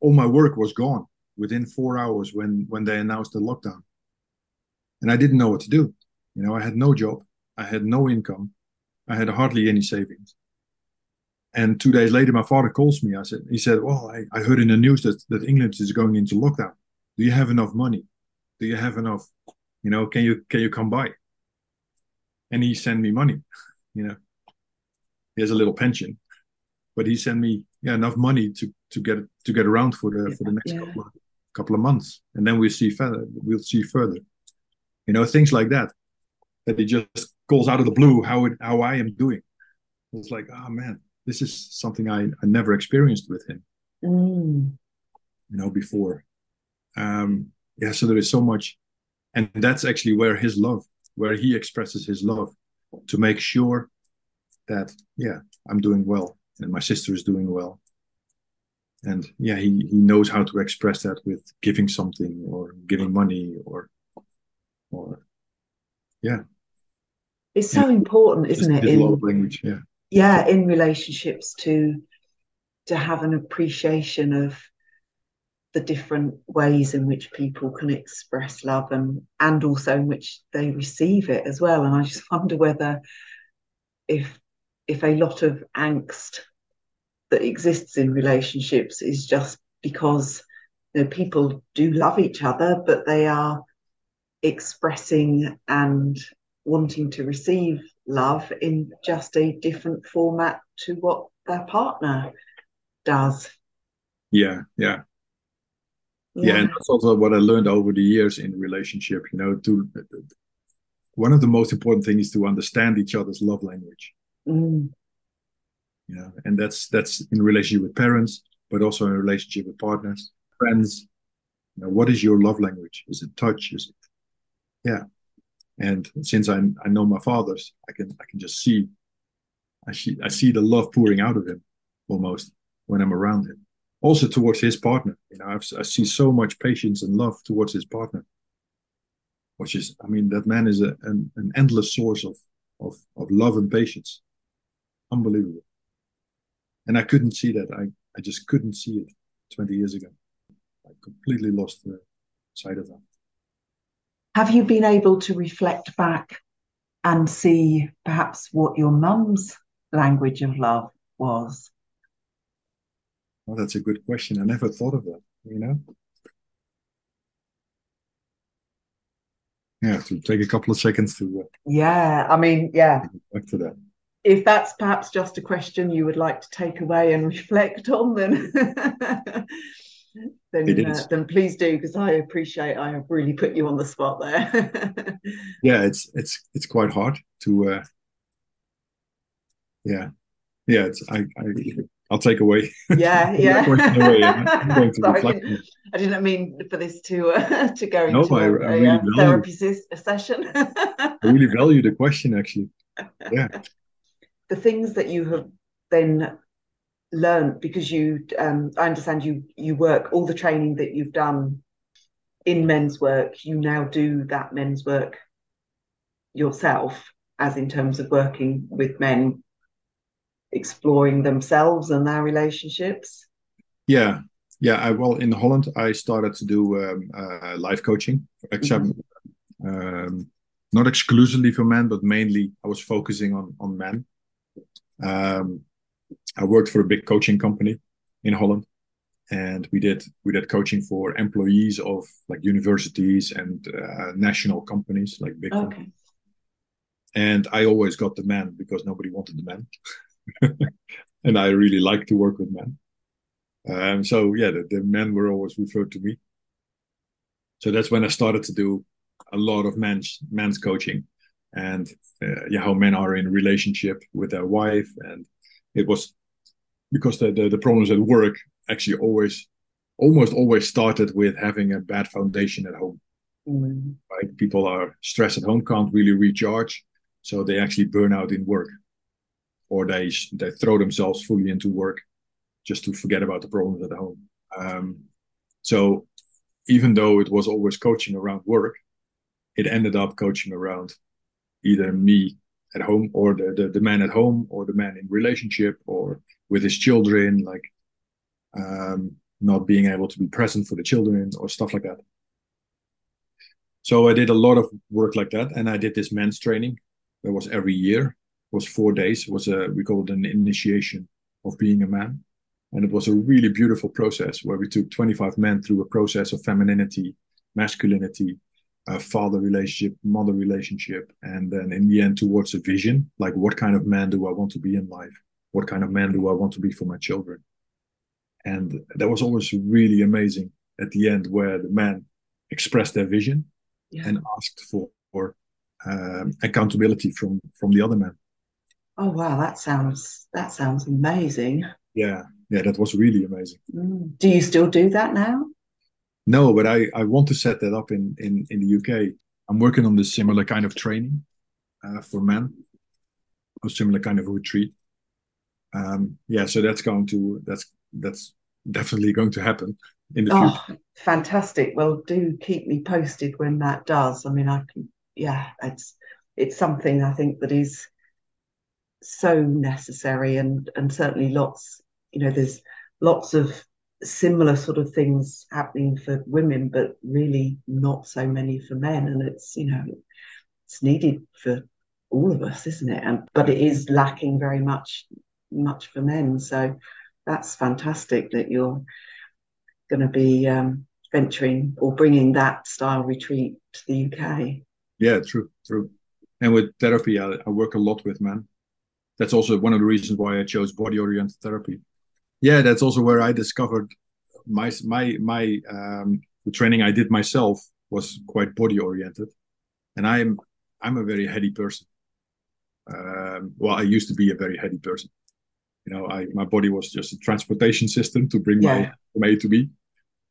all my work was gone within four hours when when they announced the lockdown. And I didn't know what to do. You know, I had no job, I had no income, I had hardly any savings. And two days later, my father calls me. I said, he said, well, I, I heard in the news that, that England is going into lockdown. Do you have enough money? Do you have enough? You know, can you can you come by? And he send me money. You know, he has a little pension, but he sent me yeah enough money to to get to get around for the for the next yeah. couple of, couple of months, and then we'll see further. We'll see further. You know, things like that. That he just calls out of the blue how it how I am doing. It's like, oh man, this is something I, I never experienced with him. Mm. You know, before. Um, yeah, so there is so much, and that's actually where his love, where he expresses his love, to make sure that yeah, I'm doing well and my sister is doing well. And yeah, he, he knows how to express that with giving something or giving money or or yeah. It's so yeah. important, isn't it? In, love language, yeah yeah in relationships to to have an appreciation of the different ways in which people can express love and and also in which they receive it as well and i just *laughs* wonder whether if if a lot of angst that exists in relationships is just because you know, people do love each other but they are expressing and wanting to receive love in just a different format to what their partner does. Yeah, yeah. Yeah. yeah, and that's also what I learned over the years in relationship. You know, to one of the most important things is to understand each other's love language. Mm. Yeah, and that's that's in relationship with parents, but also in relationship with partners, friends. You know, what is your love language? Is it touch? Is it yeah? And since I I know my father's, I can I can just see I see I see the love pouring out of him almost when I'm around him. Also towards his partner, you know, I've, I see so much patience and love towards his partner, which is, I mean, that man is a, an, an endless source of, of of love and patience, unbelievable. And I couldn't see that. I I just couldn't see it 20 years ago. I completely lost the sight of that. Have you been able to reflect back and see perhaps what your mum's language of love was? Well, that's a good question. I never thought of that, you know? Yeah, to take a couple of seconds to. Uh, yeah, I mean, yeah. Back to that. If that's perhaps just a question you would like to take away and reflect on, then *laughs* then uh, then please do because I appreciate I have really put you on the spot there. *laughs* yeah, it's it's it's quite hard to. Uh, yeah, yeah. It's I I I'll take away. Yeah, *laughs* yeah. away. *laughs* I, didn't, I, didn't, mean for this to uh, *laughs* to go into no, a, I, I really a therapy session. I really value the question, actually. Yeah. The things that you have then learned because you, um, I understand you you work all the training that you've done in men's work. You now do that men's work yourself, as in terms of working with men exploring themselves and their relationships? Yeah, yeah. I, well, in Holland, I started to do um, uh, life coaching, except mm-hmm. um, not exclusively for men, but mainly I was focusing on on men. Um, I worked for a big coaching company in Holland, and we did we did coaching for employees of like universities and uh, national companies, like big. Okay. Companies. And I always got the men because nobody wanted the men. *laughs* *laughs* and I really like to work with men. Um, so yeah, the, the, men were always referred to me. So that's when I started to do a lot of men's men's coaching, and uh, yeah, how men are in relationship with their wife, and it was because the, the, the problems at work actually always almost always started with having a bad foundation at home. Mm-hmm. Right, people are stressed at home, can't really recharge, so they actually burn out in work or they they throw themselves fully into work just to forget about the problems at home. Um, so even though it was always coaching around work, it ended up coaching around either me at home or the, the, the man at home or the man in relationship or with his children, like um, not being able to be present for the children or stuff like that. So I did a lot of work like that, and I did this men's training. That was every year, was four days. It was a we call it an initiation of being a man, and it was a really beautiful process where we took 25 men through a process of femininity, masculinity, a father relationship, mother relationship, and then in the end towards a vision, like what kind of man do I want to be in life? What kind of man do I want to be for my children? And that was always really amazing at the end where the man expressed their vision yeah. and asked for, for um, accountability from from the other man Oh wow, that sounds that sounds amazing. Yeah, yeah, that was really amazing. Mm. Do you still do that now? No, but I I want to set that up in in in the UK. I'm working on this similar kind of training uh, for men, a similar kind of retreat. Um, yeah, so that's going to that's that's definitely going to happen in the oh, future. Fantastic. Well, do keep me posted when that does. I mean, I can. Yeah, it's it's something I think that is so necessary and and certainly lots you know there's lots of similar sort of things happening for women but really not so many for men. And it's you know it's needed for all of us isn't it? And but it is lacking very much much for men. So that's fantastic that you're going to be um, venturing or bringing that style retreat to the UK yeah true true. And with therapy I, I work a lot with men that's also one of the reasons why I chose body oriented therapy. Yeah, that's also where I discovered my my my um, the training I did myself was quite body oriented, and I'm I'm a very heady person. Um, well, I used to be a very heady person. You know, I my body was just a transportation system to bring yeah. my from A to B.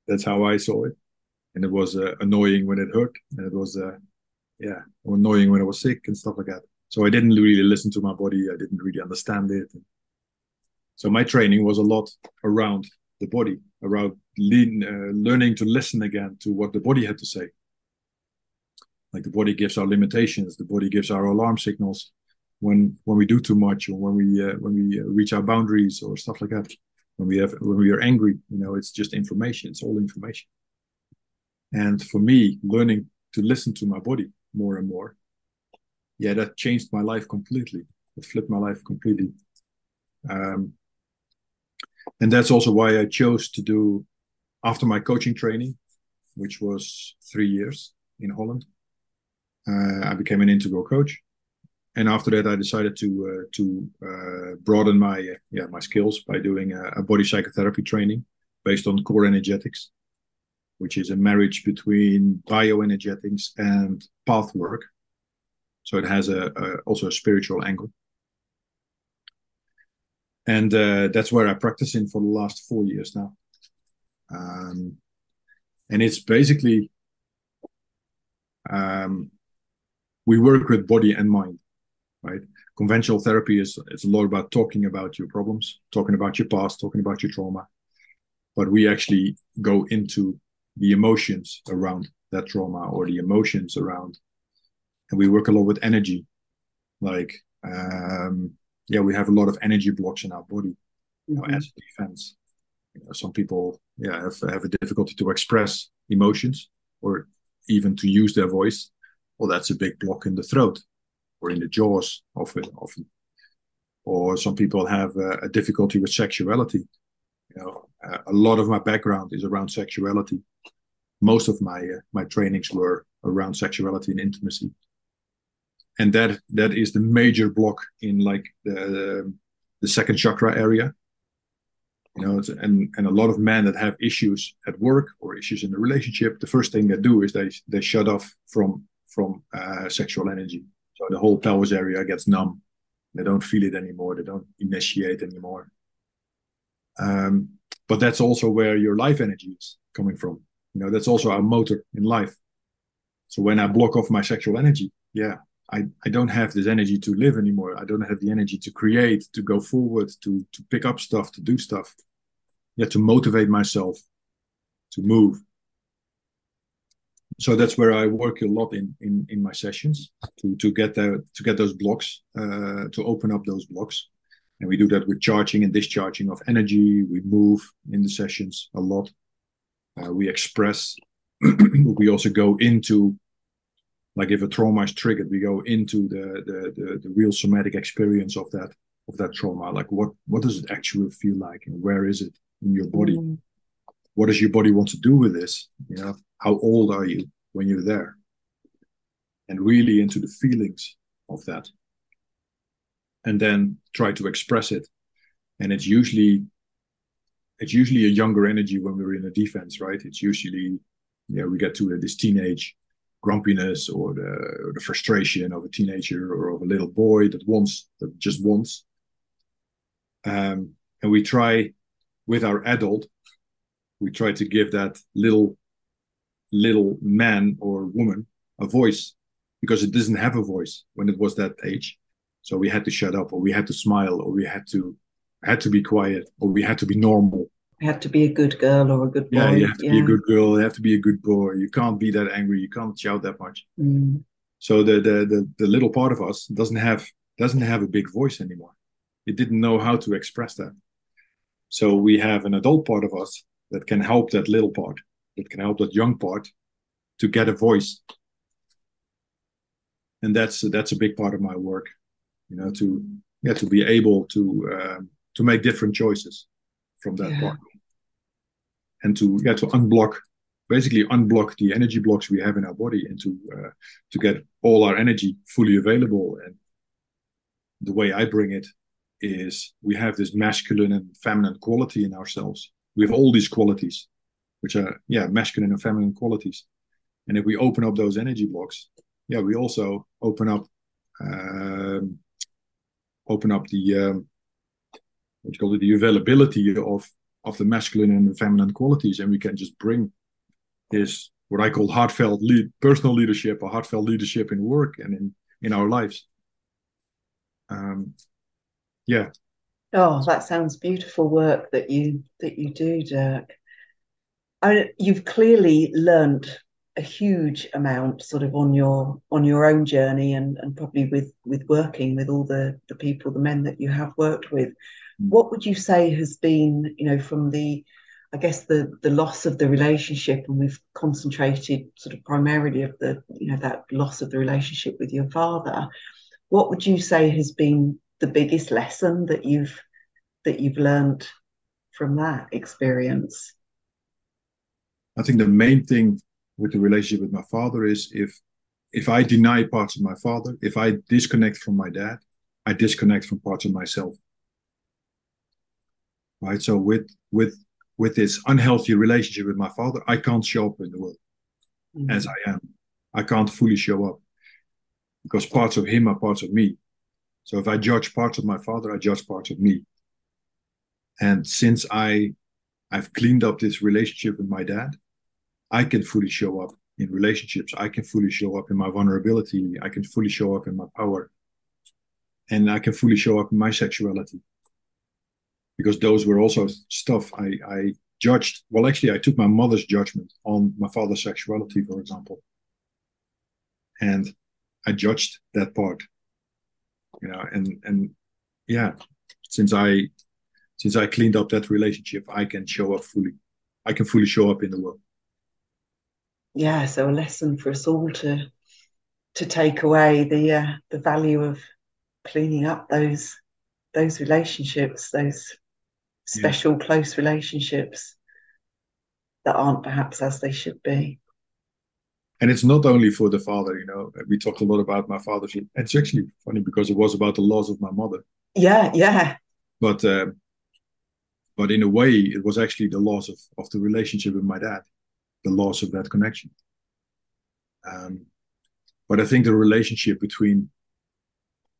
That's how I saw it, and it was uh, annoying when it hurt, and it was uh, yeah annoying when I was sick and stuff like that. So I didn't really listen to my body. I didn't really understand it. So my training was a lot around the body, around lean, uh, learning to listen again to what the body had to say. Like the body gives our limitations, the body gives our alarm signals when when we do too much or when we uh, when we uh, reach our boundaries or stuff like that. When we have when we are angry, you know, it's just information. It's all information. And for me, learning to listen to my body more and more yeah, that changed my life completely. It flipped my life completely. Um, and that's also why I chose to do after my coaching training, which was three years in Holland. Uh, I became an integral coach, and after that, I decided to uh, to uh, broaden my uh, yeah my skills by doing a, a, body psychotherapy training based on core energetics, which is a marriage between bioenergetics and Pathwork. So it has a, a also a spiritual angle. And uh, that's where I practice in for the last four years now. Um, and it's basically um, we work with body and mind, right? Conventional therapy is it's a lot about talking about your problems, talking about your past, talking about your trauma, but we actually go into the emotions around that trauma or the emotions around and we work a lot with energy. Like um, yeah we have a lot of energy blocks in our body you know, mm-hmm. as defense. You know, some people yeah have, have a difficulty to express emotions or even to use their voice. Well that's a big block in the throat or in the jaws often often. Or some people have uh, a difficulty with sexuality. You know uh, a lot of my background is around sexuality. Most of my uh, my trainings were around sexuality and intimacy and that that is the major block in like the the second chakra area. You know and and a lot of men that have issues at work or issues in the relationship the first thing they do is they they shut off from from uh, sexual energy. So the whole pelvis area gets numb. They don't feel it anymore. They don't initiate anymore. Um, but that's also where your life energy is coming from. You know that's also our motor in life. So when i block off my sexual energy yeah I, I don't have this energy to live anymore. I don't have the energy to create, to go forward, to to pick up stuff, to do stuff. Yeah, to motivate myself to move. So that's where I work a lot in in, in my sessions to to get the to get those blocks, uh, to open up those blocks. And we do that with charging and discharging of energy. We move in the sessions a lot. Uh, we express. *clears throat* we also go into like if a trauma is triggered we go into the, the the the, real somatic experience of that of that trauma. Like what what does it actually feel like and where is it in your body? Mm. what does your body want to do with this? You know how old are you when you're there? And really into the feelings of that. And then try to express it. And it's usually it's usually a younger energy when we're in a defense right? It's usually yeah we get to this teenage grumpiness or the, or the frustration of a teenager or of a little boy that wants that just wants. Um, and we try with our adult we try to give that little little man or woman a voice because it doesn't have a voice when it was that age. So we had to shut up or we had to smile or we had to had to be quiet or we had to be normal have to be a good girl or a good boy. Yeah, you have to yeah. be a good girl. You have to be a good boy. You can't be that angry. You can't shout that much. Mm. So the, the the the little part of us doesn't have doesn't have a big voice anymore. It didn't know how to express that. So we have an adult part of us that can help that little part, that can help that young part to get a voice. And that's that's a big part of my work, you know, to yeah to be able to um, to make different choices from that yeah. part and to yeah to unblock basically unblock the energy blocks we have in our body and to uh, to get all our energy fully available and the way I bring it is we have this masculine and feminine quality in ourselves. We have all these qualities, which are yeah masculine and feminine qualities, and if we open up those energy blocks, yeah, we also open up um, open up the um, what you call it the availability of of the masculine and the feminine qualities, and we can just bring this what I call heartfelt lead, personal leadership or heartfelt leadership in work and in in our lives. Um, yeah. Oh, that sounds beautiful work that you that you do, Dirk. I, you've clearly learned a huge amount sort of on your on your own journey and and probably with with working with all the the people the men that you have worked with mm. what would you say has been you know from the i guess the the loss of the relationship and we've concentrated sort of primarily of the you know that loss of the relationship with your father what would you say has been the biggest lesson that you've that you've learned from that experience i think the main thing with the relationship with my father is if if I deny parts of my father, if I disconnect from my dad, I disconnect from parts of myself. Right. So with with with this unhealthy relationship with my father, I can't show up in the world mm-hmm. as I am. I can't fully show up because parts of him are parts of me. So if I judge parts of my father, I judge parts of me. And since I I've cleaned up this relationship with my dad, I can fully show up in relationships. I can fully show up in my vulnerability. I can fully show up in my power. And I can fully show up in my sexuality. Because those were also stuff I, I judged. Well, actually, I took my mother's judgment on my father's sexuality, for example. And I judged that part. You know, and and yeah, since I since I cleaned up that relationship, I can show up fully. I can fully show up in the world yeah, so a lesson for us all to to take away the uh, the value of cleaning up those those relationships, those special yeah. close relationships that aren't perhaps as they should be. And it's not only for the father, you know. We talked a lot about my father. It's actually funny because it was about the loss of my mother. Yeah, yeah. But uh, but in a way, it was actually the loss of of the relationship with my dad the loss of that connection. Um, but I think the relationship between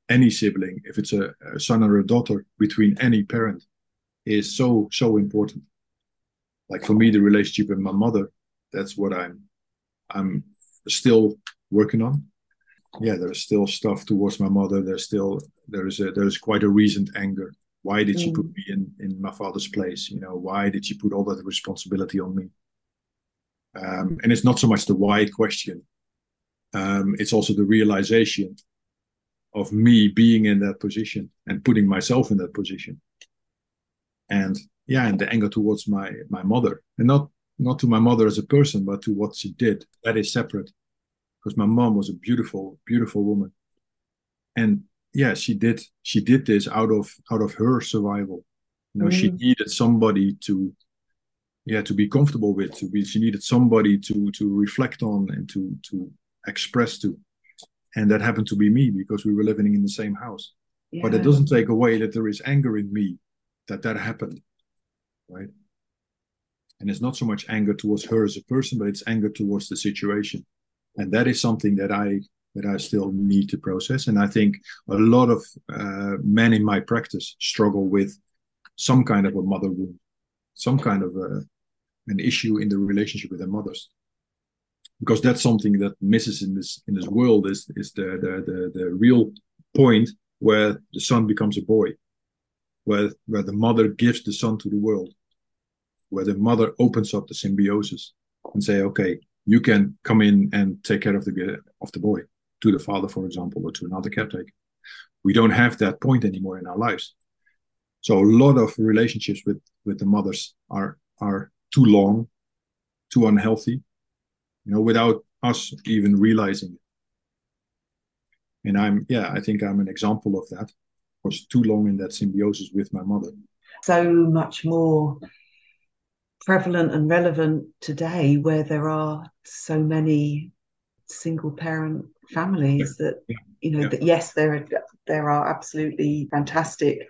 any sibling, if it's a, a, son or a daughter, between any parent, is so so important. Like for me, the relationship with my mother, that's what I'm I'm still working on. Yeah, there's still stuff towards my mother. There's still there's a, there's quite a recent anger. Why did mm. she put me in in my father's place? You know, why did she put all that responsibility on me? Um, and it's not so much the why question, um, it's also the realization of me being in that position and putting myself in that position. And yeah, and the anger towards my my mother, and not not to my mother as a person, but to what she did. That is separate, because my mom was a beautiful, beautiful woman, and yeah, she did she did this out of out of her survival. You know, mm. she needed somebody to yeah to be comfortable with to be she needed somebody to to reflect on and to to express to. And that happened to be me because we were living in the same house. Yeah. but it doesn't take away that there is anger in me that that happened right? And it's not so much anger towards her as a person but it's anger towards the situation. And that is something that i that i still need to process. And i think a lot of uh, men in my practice struggle with some kind of a mother wound some kind of a an issue in the relationship with their mothers. Because that's something that misses in this in this world is is the the the, the real point where the son becomes a boy where where the mother gives the son to the world where the mother opens up the symbiosis and say okay you can come in and take care of the of the boy to the father for example or to another caretaker. We don't have that point anymore in our lives. So a lot of relationships with with the mothers are are too long, too unhealthy, you know, without us even realizing it. And I'm, yeah, I think I'm an example of that. I was too long in that symbiosis with my mother. So much more prevalent and relevant today where there are so many single parent families that you know, yeah. that yes, there are there are absolutely fantastic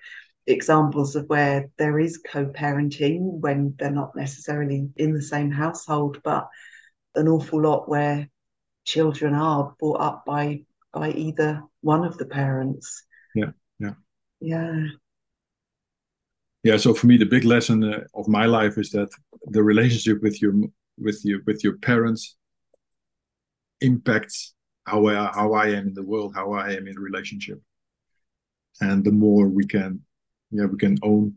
examples of where there is co-parenting when they're not necessarily in the same household, but an awful lot where children are brought up by by either one of the parents. Yeah, yeah, yeah. Yeah. So for me, the big lesson uh, of my life is that the relationship with your with your with your parents impacts how I how I am in the world, how I am in relationship, and the more we can, yeah, we can own,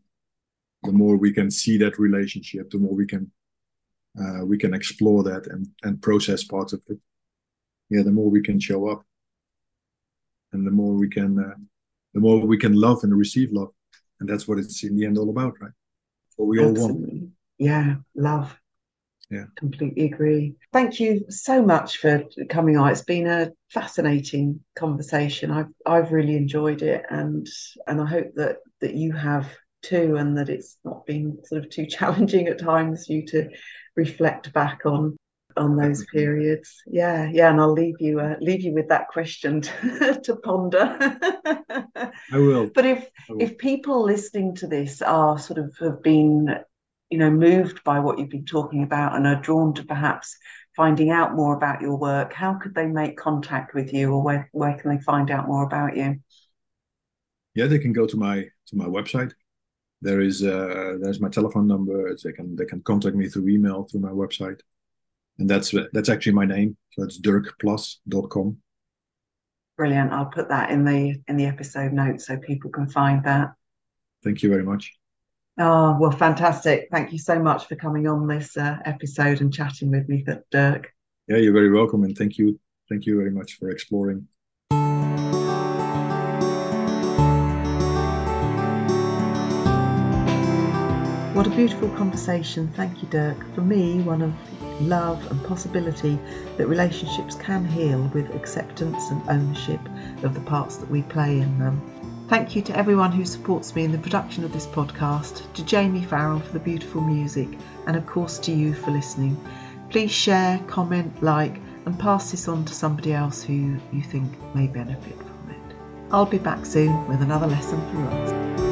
the more we can see that relationship, the more we can uh, we can explore that and and process parts of it. Yeah, the more we can show up, and the more we can, uh, the more we can love and receive love, and that's what it's in the end all about, right? What we Absolutely. all want. Yeah, love yeah completely agree thank you so much for coming on it's been a fascinating conversation i've i've really enjoyed it and and i hope that that you have too and that it's not been sort of too *laughs* challenging at times for you to reflect back on on those periods. Yeah yeah and i'll leave you uh, leave you with that question to, *laughs* to ponder. *laughs* I will. But if will. if people listening to this are sort of have been you know moved by what you've been talking about and are drawn to perhaps finding out more about your work how could they make contact with you or where, where can they find out more about you yeah they can go to my to my website there is uh there's my telephone number they can they can contact me through email through my website and that's that's actually my name so it's dirkplas.com brilliant i'll put that in the in the episode notes so people can find that thank you very much Oh, well, fantastic. Thank you so much for coming on this uh, episode and chatting with me, Dirk. Yeah, you're very welcome. And thank you. Thank you very much for exploring. What a beautiful conversation. Thank you, Dirk. For me, one of love and possibility that relationships can heal with acceptance and ownership of the parts that we play in them. Thank you to everyone who supports me in the production of this podcast, to Jamie Farrell for the beautiful music, and of course to you for listening. Please share, comment, like, and pass this on to somebody else who you think may benefit from it. I'll be back soon with another lesson for us.